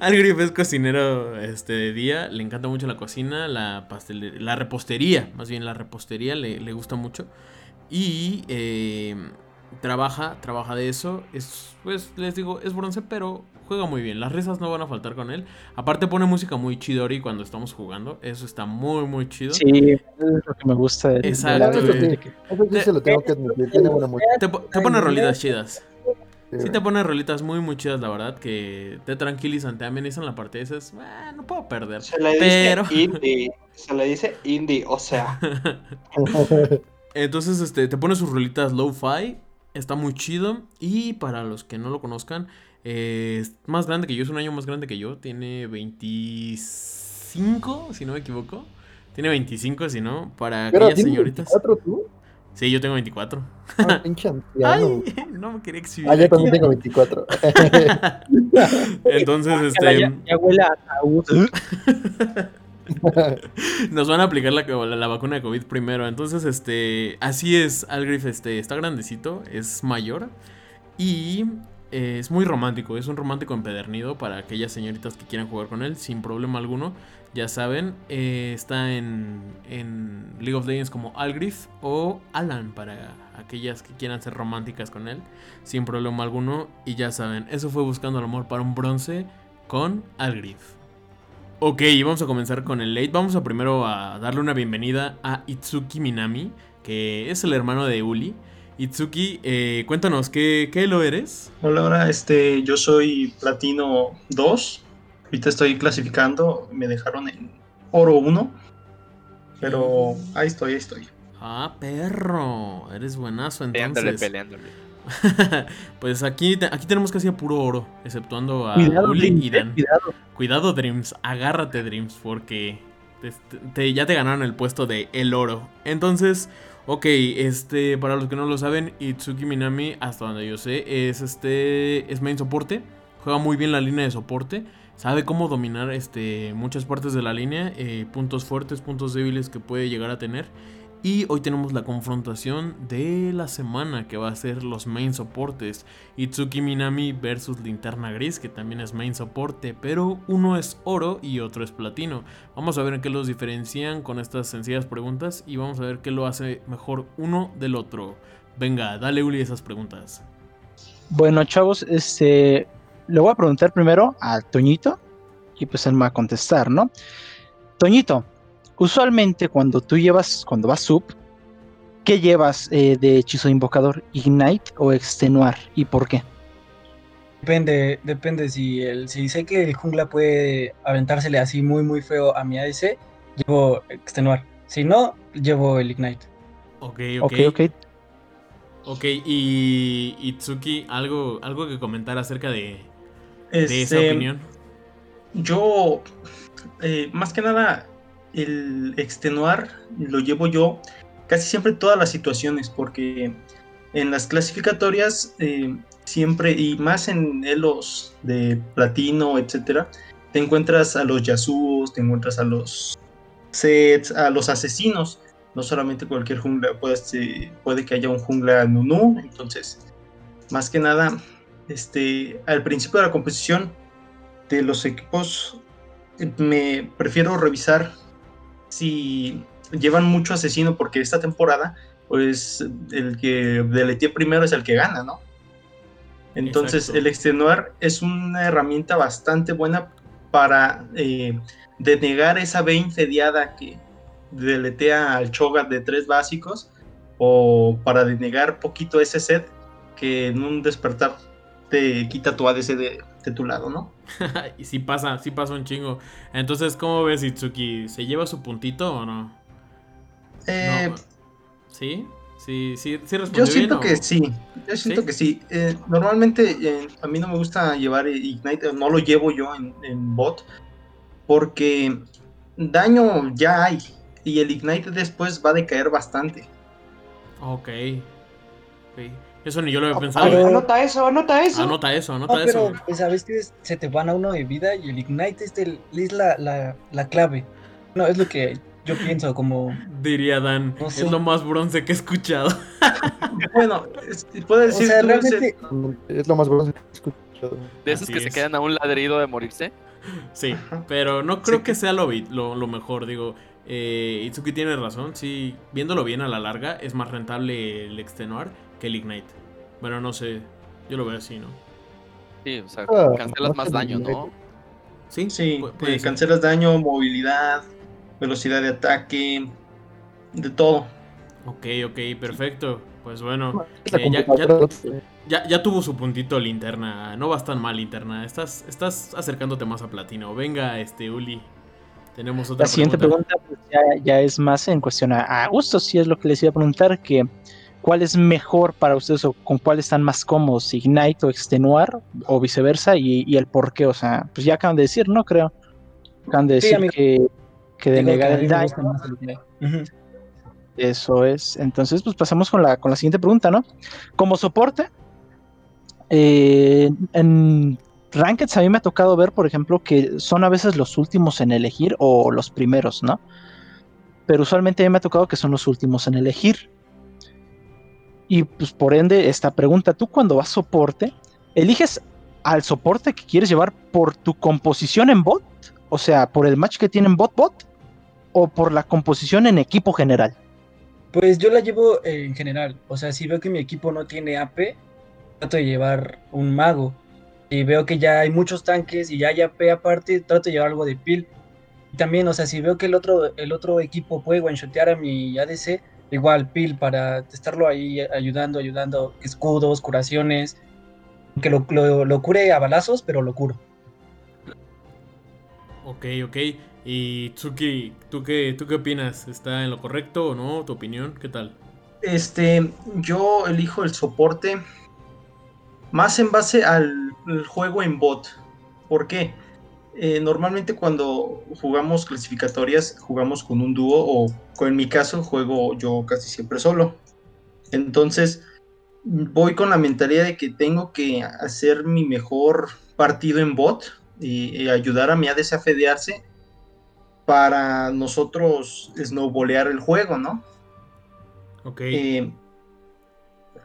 Algrif es cocinero este, de día, le encanta mucho la cocina, la, pastele- la repostería, más bien la repostería le, le gusta mucho. Y eh, trabaja, trabaja de eso. Es, pues les digo, es bronce, pero juega muy bien. Las risas no van a faltar con él. Aparte pone música muy chidori cuando estamos jugando. Eso está muy, muy chido. Sí, es lo que me gusta. de- de Exacto, la- Eso sí, eso sí se lo tengo que admitir. Tiene buena música. Te, po- te pone rolitas chidas. Sí te pone rolitas muy, muy chidas, la verdad, que te tranquilizan, te amenizan la partida y dices, "Ah, no puedo perder. Se le dice Pero... indie. Se le dice indie, o sea. Entonces, este, te pone sus rolitas low-fi, está muy chido. Y para los que no lo conozcan, eh, es más grande que yo, es un año más grande que yo, tiene 25, si no me equivoco. Tiene 25, si no, para Pero aquellas ¿tienes señoritas. 24 tú? Sí, yo tengo 24. Ah. Ay, no me quería exhibir. Ah, yo aquí. también tengo 24. Entonces, Guácala, este. ya, ya huele a. Nos van a aplicar la, vacuna de COVID primero. Entonces, este. Así es, Algrif, este. Está grandecito, es mayor. Y eh, es muy romántico. Es un romántico empedernido para aquellas señoritas que quieran jugar con él, sin problema alguno. Ya saben, eh, está en, en League of Legends como Algrif o Alan para aquellas que quieran ser románticas con él, sin problema alguno. Y ya saben, eso fue buscando el amor para un bronce con Algrif. Ok, y vamos a comenzar con el late. Vamos a primero a darle una bienvenida a Itsuki Minami, que es el hermano de Uli. Itsuki, eh, cuéntanos, ¿qué, ¿qué lo eres? Hola, hola, este, yo soy Platino 2. Ahorita estoy clasificando, me dejaron en Oro 1. Pero ahí estoy, ahí estoy. Ah, perro, eres buenazo Peleándole, entonces. peleándole. pues aquí, aquí tenemos casi a puro oro, exceptuando a Cuidado, Uli Dreams, y eh, Dan. cuidado. Cuidado, Dreams, agárrate, Dreams, porque te- te- ya te ganaron el puesto de el oro. Entonces, ok, este, para los que no lo saben, Itsuki Minami, hasta donde yo sé, es este, es main soporte. Juega muy bien la línea de soporte. Sabe cómo dominar este, muchas partes de la línea, eh, puntos fuertes, puntos débiles que puede llegar a tener. Y hoy tenemos la confrontación de la semana que va a ser los main soportes. Itsuki Minami versus Linterna Gris, que también es main soporte, pero uno es oro y otro es platino. Vamos a ver en qué los diferencian con estas sencillas preguntas y vamos a ver qué lo hace mejor uno del otro. Venga, dale Uli esas preguntas. Bueno, chavos, este, le voy a preguntar primero a Toñito y pues él me va a contestar, ¿no? Toñito, usualmente cuando tú llevas, cuando vas sub, ¿qué llevas eh, de hechizo invocador? ¿Ignite o extenuar? ¿Y por qué? Depende, depende si el, si sé que el jungla puede aventársele así muy muy feo a mi ADC, llevo extenuar. Si no, llevo el ignite. Ok, Ok, ok. ok. Ok, y Itsuki, ¿algo, algo que comentar acerca de, de esa Este, opinión? Yo, eh, más que nada, el extenuar lo llevo yo casi siempre en todas las situaciones, porque en las clasificatorias eh, siempre, y más en elos de platino, etcétera, te encuentras a los Yasuos, te encuentras a los sets, a los asesinos. No solamente cualquier jungla, eh, puede que haya un jungla Nunu, entonces, más que nada, este, al principio de la composición de los equipos, eh, me prefiero revisar si llevan mucho asesino, porque esta temporada, pues, el que deletea primero es el que gana, ¿no? Entonces, Exacto. el extenuar es una herramienta bastante buena para eh, denegar esa B infediada que deletea al Cho'Gath de tres básicos o para denegar poquito ese set que en un despertar te quita tu ADC de, de tu lado, ¿no? y sí pasa, sí pasa un chingo. Entonces, ¿cómo ves Itsuki? ¿Se lleva su puntito o no? Eh, No. ¿Sí? Sí, sí, sí Yo siento bien, que sí, yo siento ¿Sí? que sí. Eh, normalmente eh, a mí no me gusta llevar Ignite, no lo llevo yo en, en bot, porque daño ya hay y el Ignite después va a decaer bastante. Ok. Ok. Eso ni yo lo había pensado. Anota eso, anota eso. Anota eso, No, anota pero eso. pues a veces se te van a uno de vida y el ignite es, el- es la, la, la clave. No, es lo que yo pienso como... Diría Dan, No sé. es lo más bronce que he escuchado. Bueno, es- puede O decir sea, tú, realmente... Es lo más bueno que he escuchado. De esos Así que se es. quedan a un ladrido de morirse. Sí, pero no creo Sí. que sea lo, lo, lo mejor. Digo, eh, Itsuki tiene razón. Sí, viéndolo bien a la larga, es más rentable el extenuar que el ignite. Bueno, no sé. Yo lo veo así, ¿no? Sí, o sea, Ah, cancelas más daño. ¿no? Sí, Sí, pu- puede eh, cancelas daño, movilidad, velocidad de ataque, de todo. Ok, ok, perfecto. Pues bueno, eh, ya, ya- ya- ya tuvo su puntito linterna. No vas tan mal, linterna. Estás, estás acercándote más a platino. Venga, este Uli. Tenemos otra La siguiente pregunta pues, ya, ya es más en cuestión a, a gusto, si es lo que les iba a preguntar, que cuál es mejor para ustedes o con cuál están más cómodos, Ignite o Extenuar o viceversa y, y el por qué, o sea, pues ya acaban de decir, ¿no? Creo. Acaban de decir que, que denegar el daño. Eso es. Entonces, pues pasamos con la, con la siguiente pregunta, ¿no? Como soporte, eh, en Rankeds a mí me ha tocado ver, por ejemplo, que son a veces los últimos en elegir o los primeros, ¿no? Pero usualmente a mí me ha tocado que son los últimos en elegir. Y pues por ende, esta pregunta, tú cuando vas soporte, ¿eliges al soporte que quieres llevar por tu composición en bot? O sea, por el match que tienen bot-bot o por la composición en equipo general. Pues yo la llevo en general. O sea, si veo que mi equipo no tiene AP, trato de llevar un mago. Y veo que ya hay muchos tanques y ya hay AP aparte, trato de llevar algo de pil. También, o sea, si veo que el otro, el otro equipo puede one-shotear a mi ADC, igual pil para estarlo ahí ayudando, ayudando, escudos, curaciones. Que lo, lo, lo cure a balazos, pero lo curo. Ok, ok. Y Tsuki, ¿tú qué, ¿tú qué opinas? ¿Está en lo correcto o no? ¿Tu opinión? ¿Qué tal? Este, yo elijo el soporte más en base al, al juego en bot. ¿Por qué? Eh, normalmente cuando jugamos clasificatorias jugamos con un dúo o con- en mi caso juego yo casi siempre solo. Entonces voy con la mentalidad de que tengo que hacer mi mejor partido en bot y, y ayudar a mi a fedearse para nosotros snowbolear el juego, ¿no? Ok. Eh,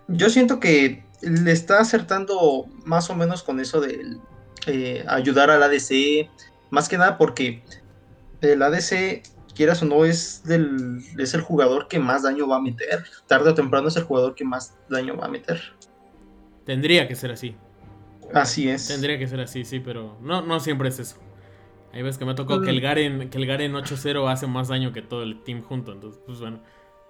yo siento que le está acertando más o menos con eso de eh, ayudar al ADC, más que nada porque el ADC, quieras o no, es, del, es el jugador que más daño va a meter. Tarde o temprano es el jugador que más daño va a meter. Tendría que ser así. Así es. Tendría que ser así, sí, pero no, no siempre es eso. Hay veces que me ha tocado que Mm. el Garen, que el Garen 8-0 hace más daño que todo el team junto. Entonces, pues bueno.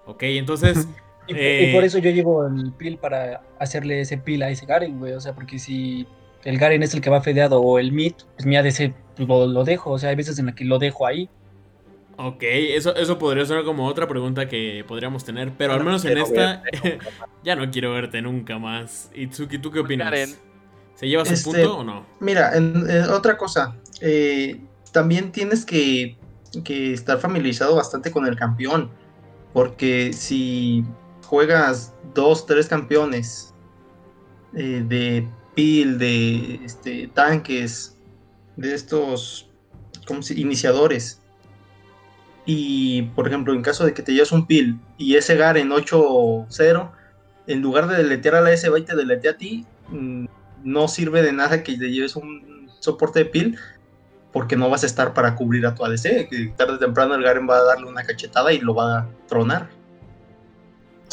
Ok, entonces. Y, por- eh, y por eso yo llevo el pil para hacerle ese pil a ese Garen, güey. O sea, porque si el Garen es el que va fedeado o el mid, pues mi ADC pues, lo, lo dejo. O sea, hay veces en las que lo dejo ahí. Ok, eso, eso podría ser como otra pregunta que podríamos tener, pero al menos en esta ya no quiero verte nunca más. Itsuki, ¿tú qué opinas? Karen. ¿Se lleva su Este, punto o no? Mira, en- en otra cosa, eh, también tienes que, que estar familiarizado bastante con el campeón, porque si juegas dos, tres campeones eh, de pil, de este, tanques, de estos ¿cómo iniciadores, y por ejemplo, en caso de que te lleves un pil y ese Garen 8-0, en lugar de deletear a la S va y te deletea a ti, mm, no sirve de nada que te lleves un soporte de pil porque no vas a estar para cubrir a tu ADC, que tarde o temprano el Garen va a darle una cachetada y lo va a tronar.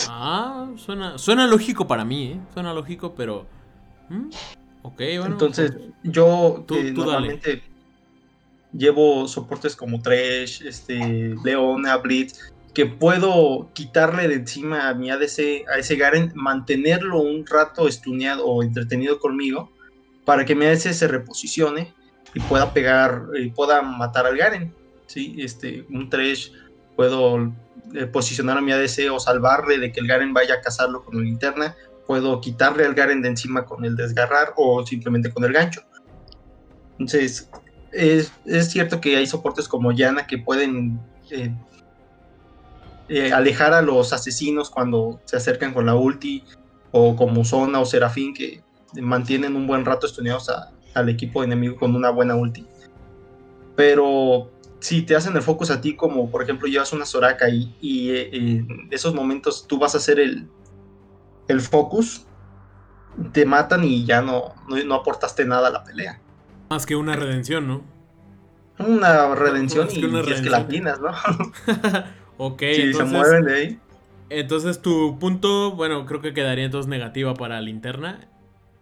Ah, suena, suena lógico para mí, ¿eh? Suena lógico, pero... ¿Mm? Ok, bueno. Entonces, pues, yo Tú- que tú dale. normalmente llevo soportes como Thresh, este, Leona, Blitz, que puedo quitarle de encima a mi ADC, a ese Garen, mantenerlo un rato estuneado o entretenido conmigo, para que mi ADC se reposicione y pueda pegar, y pueda matar al Garen. ¿sí? Este, un Thresh, puedo eh, posicionar a mi ADC o salvarle de que el Garen vaya a cazarlo con una linterna, puedo quitarle al Garen de encima con el desgarrar o simplemente con el gancho. Entonces, es, es cierto que hay soportes como Yana que pueden eh, eh, alejar a los asesinos cuando se acercan con la ulti, o como Zona o Serafín que mantienen un buen rato estudiados al equipo enemigo con una buena ulti. Pero si te hacen el focus a ti, como por ejemplo llevas una Soraka y, eh, en esos momentos tú vas a hacer el, el focus, te matan y ya no, no, no aportaste nada a la pelea. Más que una redención, ¿no? Una redención y una es que la atinas, ¿no? Ok, si entonces... se mueven de ahí. Entonces tu punto, bueno, creo que quedaría entonces negativa para linterna.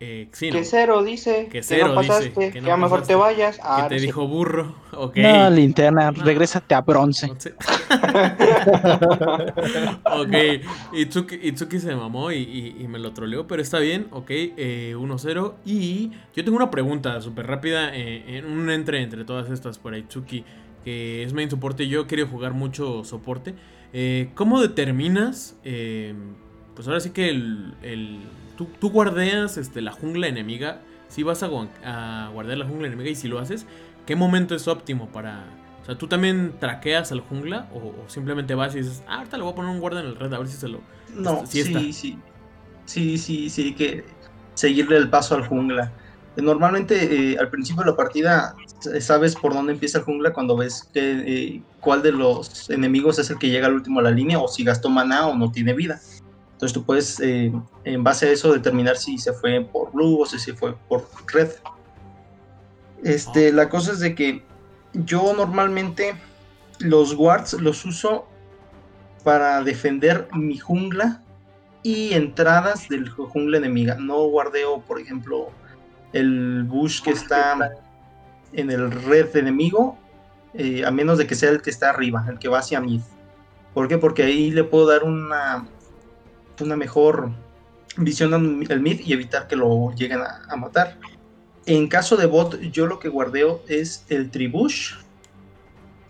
Eh, sí, Que ¿no? cero dice. Que Que, cero no pasaste. dice, que Que, no ya mejor te vayas. Ah, que no te dijo burro. Ok. No, linterna, regrésate a bronce. Ok, Itsuki, Itsuki se mamó y, y- y me lo troleó, pero está bien, ok, eh, 1-0. Y yo tengo una pregunta súper rápida, eh, en un entre entre todas estas para Itsuki, que es main soporte. Yo quiero jugar mucho soporte. Eh, ¿Cómo determinas? eh, pues ahora sí que el, el- tú, tú guardeas este, la jungla enemiga. Si vas a, a guardar la jungla enemiga y si lo haces, ¿qué momento es óptimo para, o sea, ¿tú también traqueas al jungla o, o simplemente vas y dices, ah, ahorita le voy a poner un guarda en el red a ver si se lo... No, si está"? sí, sí. Sí, sí, sí, hay que seguirle el paso al jungla. Normalmente eh, al principio de la partida eh, sabes por dónde empieza el jungla cuando ves que, eh, cuál de los enemigos es el que llega al último a la línea o si gastó maná o no tiene vida. Entonces tú puedes eh, en base a eso determinar si se fue por blue o si se fue por red. Este, la cosa es de que yo normalmente los wards los uso para defender mi jungla y entradas del ju- jungla enemiga. No guardeo, por ejemplo, el bush que está en el red enemigo, eh, a menos de que sea el que está arriba, el que va hacia mid. ¿Por qué? Porque ahí le puedo dar una, una mejor visión al mid y evitar que lo lleguen a, a matar. En caso de bot, yo lo que guardeo es el tribush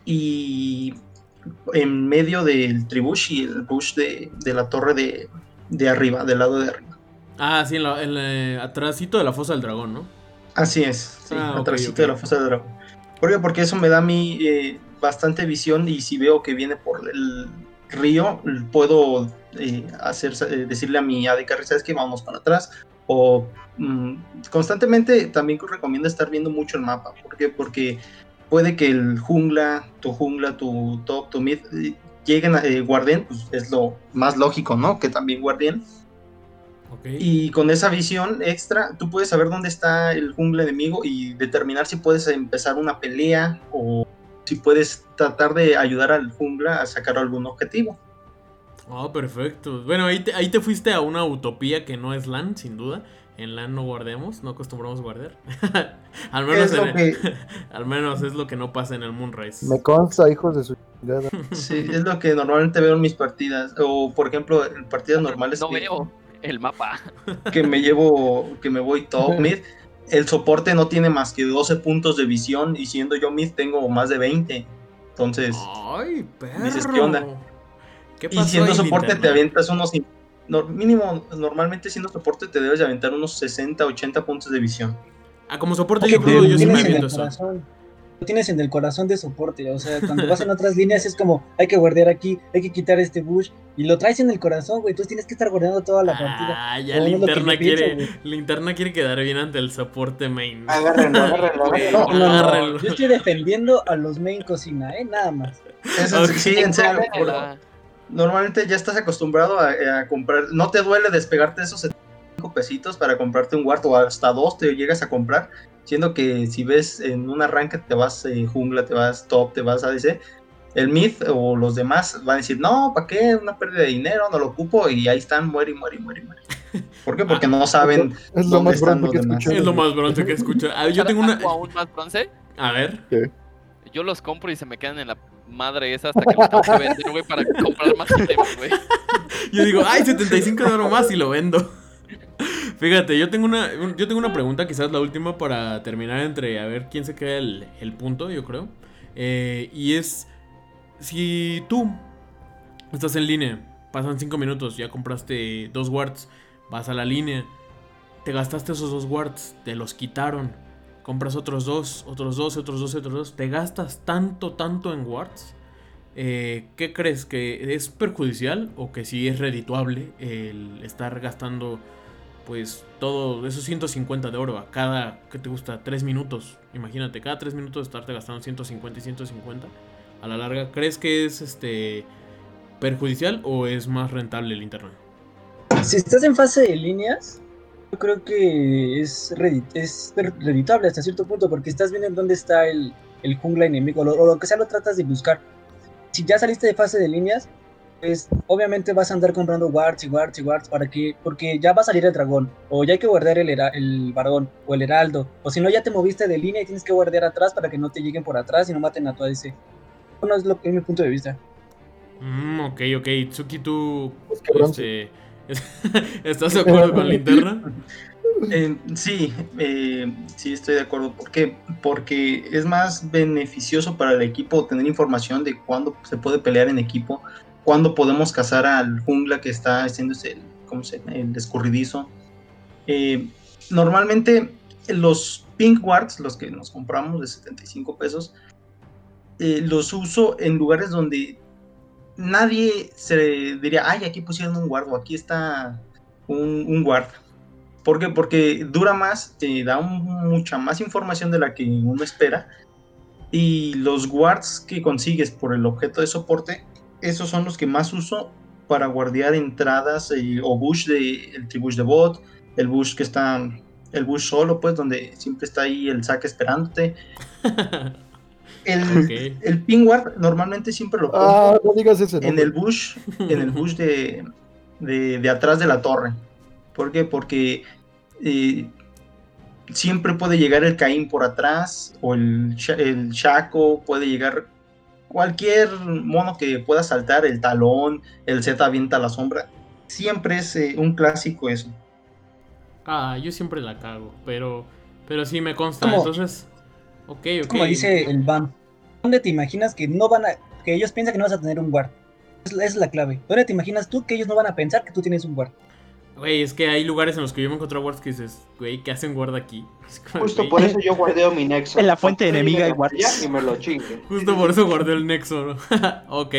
y en medio del tribush y el bush de, de la torre de, de arriba, del lado de arriba. Ah, sí, en la, en la- atrásito de la fosa del dragón, ¿no? Así es, sí, Ah, de la fosa del dragón. ¿Por qué? Porque eso me da a mí eh, bastante visión y si veo que viene por el río, puedo eh, hacer, eh, decirle a mi AD carry, ¿sabes qué? Vamos para atrás. O mm, constantemente también recomiendo estar viendo mucho el mapa. ¿Por qué? Porque puede que el jungla, tu jungla, tu top, tu mid, eh, lleguen a eh, guardian, pues es lo más lógico, ¿no? Que también guardian. Y con esa visión extra, tú puedes saber dónde está el jungla enemigo y determinar si puedes empezar una pelea o si puedes tratar de ayudar al jungla a sacar algún objetivo. Ah, perfecto. Bueno, ahí te, ahí te fuiste a una utopía que no es LAN, sin duda. En LAN no guardemos, no acostumbramos guardar. al, menos Es lo en- que- al menos es lo que no pasa en el Moonrise. Me consta, hijos de su chingada. Sí, es lo que normalmente veo en mis partidas. O por ejemplo, en partidas normales No que, veo el mapa. que me llevo, que me voy top mid. El soporte no tiene más que 12 puntos de visión y siendo yo mid tengo más de 20. Entonces, Ay, perro. dices, ¿qué onda? ¿Qué y pasó siendo ahí, soporte te avientas unos no, mínimo normalmente siendo soporte te debes de aventar unos 60 80 puntos de visión ah como soporte Porque yo creo yo sí me tienes en aviento el eso corazón. Lo tienes en el corazón de soporte, o sea, cuando vas en otras líneas es como, hay que guardear aquí, hay que quitar este bush, y lo traes en el corazón, güey, tú tienes que estar guardando toda la partida. Ah, ya O es lo que linterna pienso, quiere, güey. linterna quiere quedar bien ante el soporte main. Agárrenlo, agárrenlo, Güey, No, no, no, agárrenlo. yo estoy defendiendo a los main cocina, eh, nada más. Eso sí, sí, en serio normalmente ya estás acostumbrado a, a comprar no te duele despegarte esos 75 pesitos para comprarte un guard o hasta dos te llegas a comprar siendo que si ves en un arranque te vas eh, jungla te vas top te vas ADC el mid o los demás van a decir no ¿para qué? una pérdida de dinero no lo ocupo y ahí están muere y muere y muere y muere ¿por qué? porque no saben Es lo dónde más están los que escuchado. Es lo más bronce que escucho. A ver, yo tengo una. ¿Algo aún más bronce? A ver. Yo los compro y se me quedan en la madre esa hasta que los tengo que vender, güey, para comprar más ítems, güey. Yo digo, ay, 75 de oro más y lo vendo. Fíjate, yo tengo una, un- yo tengo una pregunta, quizás la última para terminar entre a ver quién se queda el, el punto, yo creo. Eh, y es, si tú estás en línea, pasan 5 minutos, ya compraste dos wards, vas a la línea, te gastaste esos dos wards, te los quitaron, compras otros dos, otros dos, otros dos, otros dos, te gastas tanto, tanto en wards. Eh, ¿Qué crees? ¿Que es perjudicial o que sí es redituable el estar gastando pues todo esos 150 de oro a cada, ¿qué te gusta? 3 minutos. Imagínate, cada 3 minutos estarte gastando 150 y 150 a la larga. ¿Crees que es este perjudicial o es más rentable el internet? Si estás en fase de líneas, yo creo que es, redi- es reditable hasta cierto punto, porque estás viendo en dónde está el, el jungla enemigo, o lo, o lo que sea lo tratas de buscar. Si ya saliste de fase de líneas, pues obviamente vas a andar comprando wards y wards y wards para que, porque ya va a salir el dragón, o ya hay que guardar el, el varón, o el heraldo, o si no ya te moviste de línea y tienes que guardar atrás para que no te lleguen por atrás y no maten a tu ADC. Bueno, es lo que es mi punto de vista. Mm, ok, ok. Tsuki, tú. Este, ¿Estás de acuerdo con linterna? Eh, sí, eh, sí estoy de acuerdo. ¿Por qué? Porque es más beneficioso para el equipo tener información de cuándo se puede pelear en equipo, cuándo podemos cazar al jungla que está haciéndose el, ¿cómo se el escurridizo. Eh, normalmente los pink wards, los que nos compramos de 75 pesos, los uso en lugares donde nadie se diría, ay, aquí pusieron un guard o aquí está un, un guard. ¿Por qué? Porque dura más, te da mucha más información de la que uno espera. Y los guards que consigues por el objeto de soporte, esos son los que más uso para guardiar entradas eh, o bush de el tribush de bot, el bush que está, el bush solo, pues, donde siempre está ahí el saque esperándote. El, el ping ward normalmente siempre lo ah, pongo en el bush, en el bush de, de, atrás de la torre. ¿Por qué? Porque eh, siempre puede llegar el Caín por atrás, o el, el Shaco, puede llegar cualquier mono que pueda saltar, el talón, el Z avienta la sombra. Siempre es eh, un clásico eso. Ah, yo siempre la cago, pero, pero sí me consta. Entonces, Ok, ok. Como dice el BAM. ¿Dónde te imaginas que no van a. que ellos piensan que no vas a tener un guard? Esa es la clave. ¿Dónde te imaginas tú que ellos no van a pensar que tú tienes un guard? Güey, es que hay lugares en los que yo me encontré guards que dices, güey, ¿qué hacen guard aquí? Justo por eso yo guardeo mi nexo. En la fuente enemiga hay guards. Y me lo chingue. Justo por eso guardé el nexo, ¿no? ok,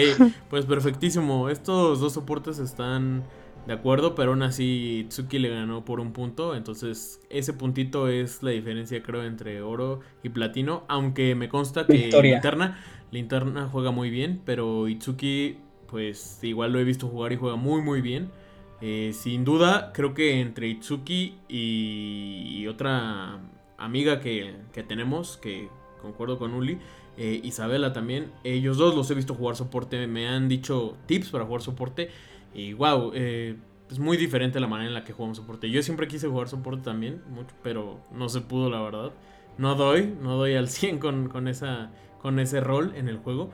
pues perfectísimo. Estos dos soportes están de acuerdo, pero aún así Tsuki le ganó por un punto. Entonces, ese puntito es la diferencia, creo, entre oro y platino. Aunque me consta que Linterna, Linterna juega muy bien, pero Itsuki, pues igual lo he visto jugar y juega muy, muy bien. Eh, sin duda, creo que entre Itsuki y, otra amiga que, tenemos, que concuerdo con Uli, eh, Isabela también, ellos dos los he visto jugar soporte, me han dicho tips para jugar soporte. Y wow, eh, es muy diferente la manera en la que jugamos soporte. Yo siempre quise jugar soporte también, mucho, pero no se pudo, la verdad. No doy, no doy al 100 con, con, esa, con ese rol en el juego.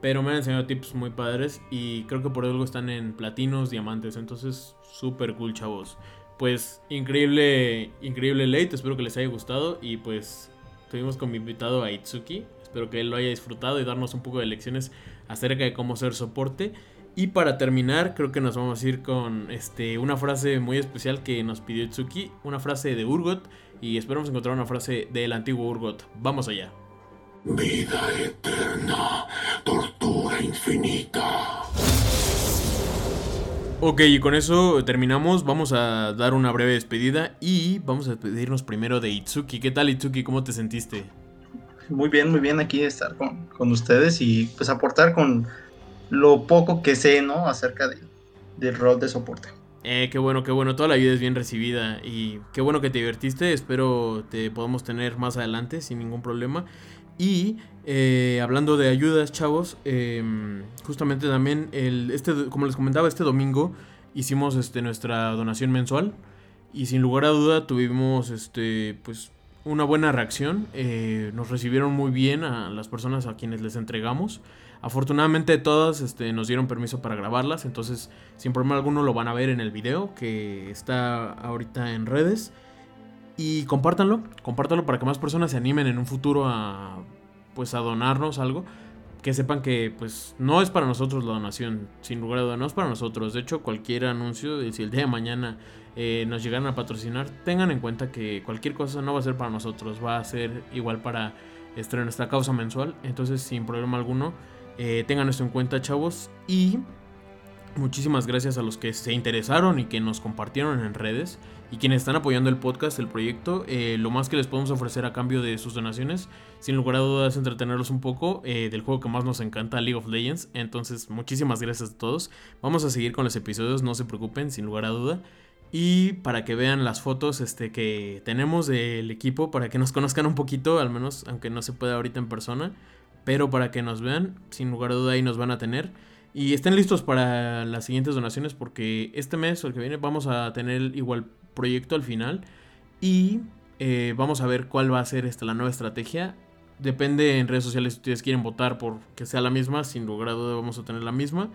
Pero me han enseñado tips muy padres y creo que por algo están en platinos, diamantes. Entonces, súper cool, chavos. Pues increíble, increíble late. Espero que les haya gustado. Y pues tuvimos como invitado a Itsuki. Espero que él lo haya disfrutado y darnos un poco de lecciones acerca de cómo ser soporte. Y para terminar, creo que nos vamos a ir con este, una frase muy especial que nos pidió Itsuki, una frase de Urgot, y esperamos encontrar una frase del antiguo Urgot. Vamos allá. Vida eterna, tortura infinita. Ok, y con eso terminamos. Vamos a dar una breve despedida y vamos a despedirnos primero de Itsuki. ¿Qué tal, Itsuki? ¿Cómo te sentiste? Muy bien, muy bien aquí estar con, con ustedes y pues aportar con lo poco que sé, ¿no? Acerca de, del rol de soporte. Eh, qué bueno, qué bueno. Toda la ayuda es bien recibida y qué bueno que te divertiste. Espero te podamos tener más adelante sin ningún problema. Y eh, hablando de ayudas, chavos, em, justamente también, el, este, como les comentaba, este domingo hicimos este, nuestra donación mensual y sin lugar a duda tuvimos este, pues, una buena reacción. Eh, nos recibieron muy bien a las personas a quienes les entregamos. Afortunadamente todas este, nos dieron permiso para grabarlas, entonces sin problema alguno lo van a ver en el video que está ahorita en redes. Y compártanlo, compártanlo para que más personas se animen en un futuro a pues a donarnos algo. Que sepan que pues no es para nosotros la donación, sin lugar a dudas, no es para nosotros. De hecho, cualquier anuncio, si el día de mañana eh, nos llegan a patrocinar, tengan en cuenta que cualquier cosa no va a ser para nosotros, va a ser igual para este, nuestra causa mensual. Entonces, sin problema alguno, eh, tengan esto en cuenta, chavos. Y muchísimas gracias a los que se interesaron y que nos compartieron en redes. Y quienes están apoyando el podcast, el proyecto. Eh, lo más que les podemos ofrecer a cambio de sus donaciones, sin lugar a dudas, entretenerlos un poco eh, del juego que más nos encanta, League of Legends. Entonces, muchísimas gracias a todos. Vamos a seguir con los episodios, no se preocupen, sin lugar a duda. Y para que vean las fotos este, que tenemos del equipo, para que nos conozcan un poquito, al menos, aunque no se pueda ahorita en persona pero para que nos vean, sin lugar a duda ahí nos van a tener. Y estén listos para las siguientes donaciones porque este mes o el que viene vamos a tener igual proyecto al final y eh, vamos a ver cuál va a ser esta, la nueva estrategia. Depende en redes sociales si ustedes quieren votar por que sea la misma, sin lugar a duda vamos a tener la misma.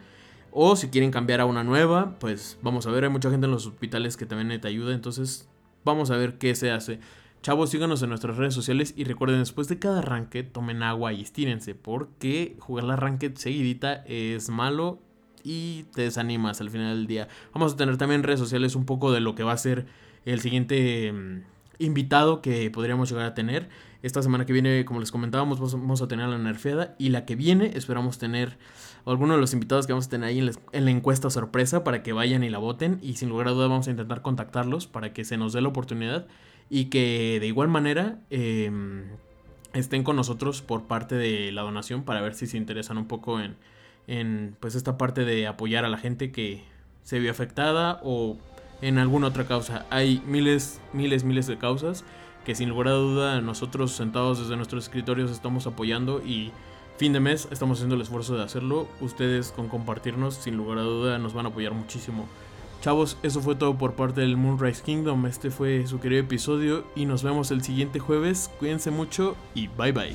O si quieren cambiar a una nueva, pues vamos a ver, hay mucha gente en los hospitales que también te ayuda, entonces vamos a ver qué se hace. Chavos, síganos en nuestras redes sociales y recuerden, después de cada arranque, tomen agua y estírense, porque jugar la arranque seguidita es malo y te desanimas al final del día. Vamos a tener también en redes sociales un poco de lo que va a ser el siguiente mm, invitado que podríamos llegar a tener. Esta semana que viene, como les comentábamos, vamos a tener a la nerfeada y la que viene esperamos tener algunos de los invitados que vamos a tener ahí en la, encuesta sorpresa para que vayan y la voten y sin lugar a duda vamos a intentar contactarlos para que se nos dé la oportunidad y que de igual manera em, estén con nosotros por parte de la donación para ver si se interesan un poco en, en pues esta parte de apoyar a la gente que se vio afectada o en alguna otra causa. Hay miles, miles, miles de causas que sin lugar a duda nosotros sentados desde nuestros escritorios estamos apoyando y fin de mes estamos haciendo el esfuerzo de hacerlo. Ustedes con compartirnos sin lugar a duda nos van a apoyar muchísimo. Chavos, eso fue todo por parte del Moonrise Kingdom. Este fue su querido episodio y nos vemos el siguiente jueves. Cuídense mucho y bye bye.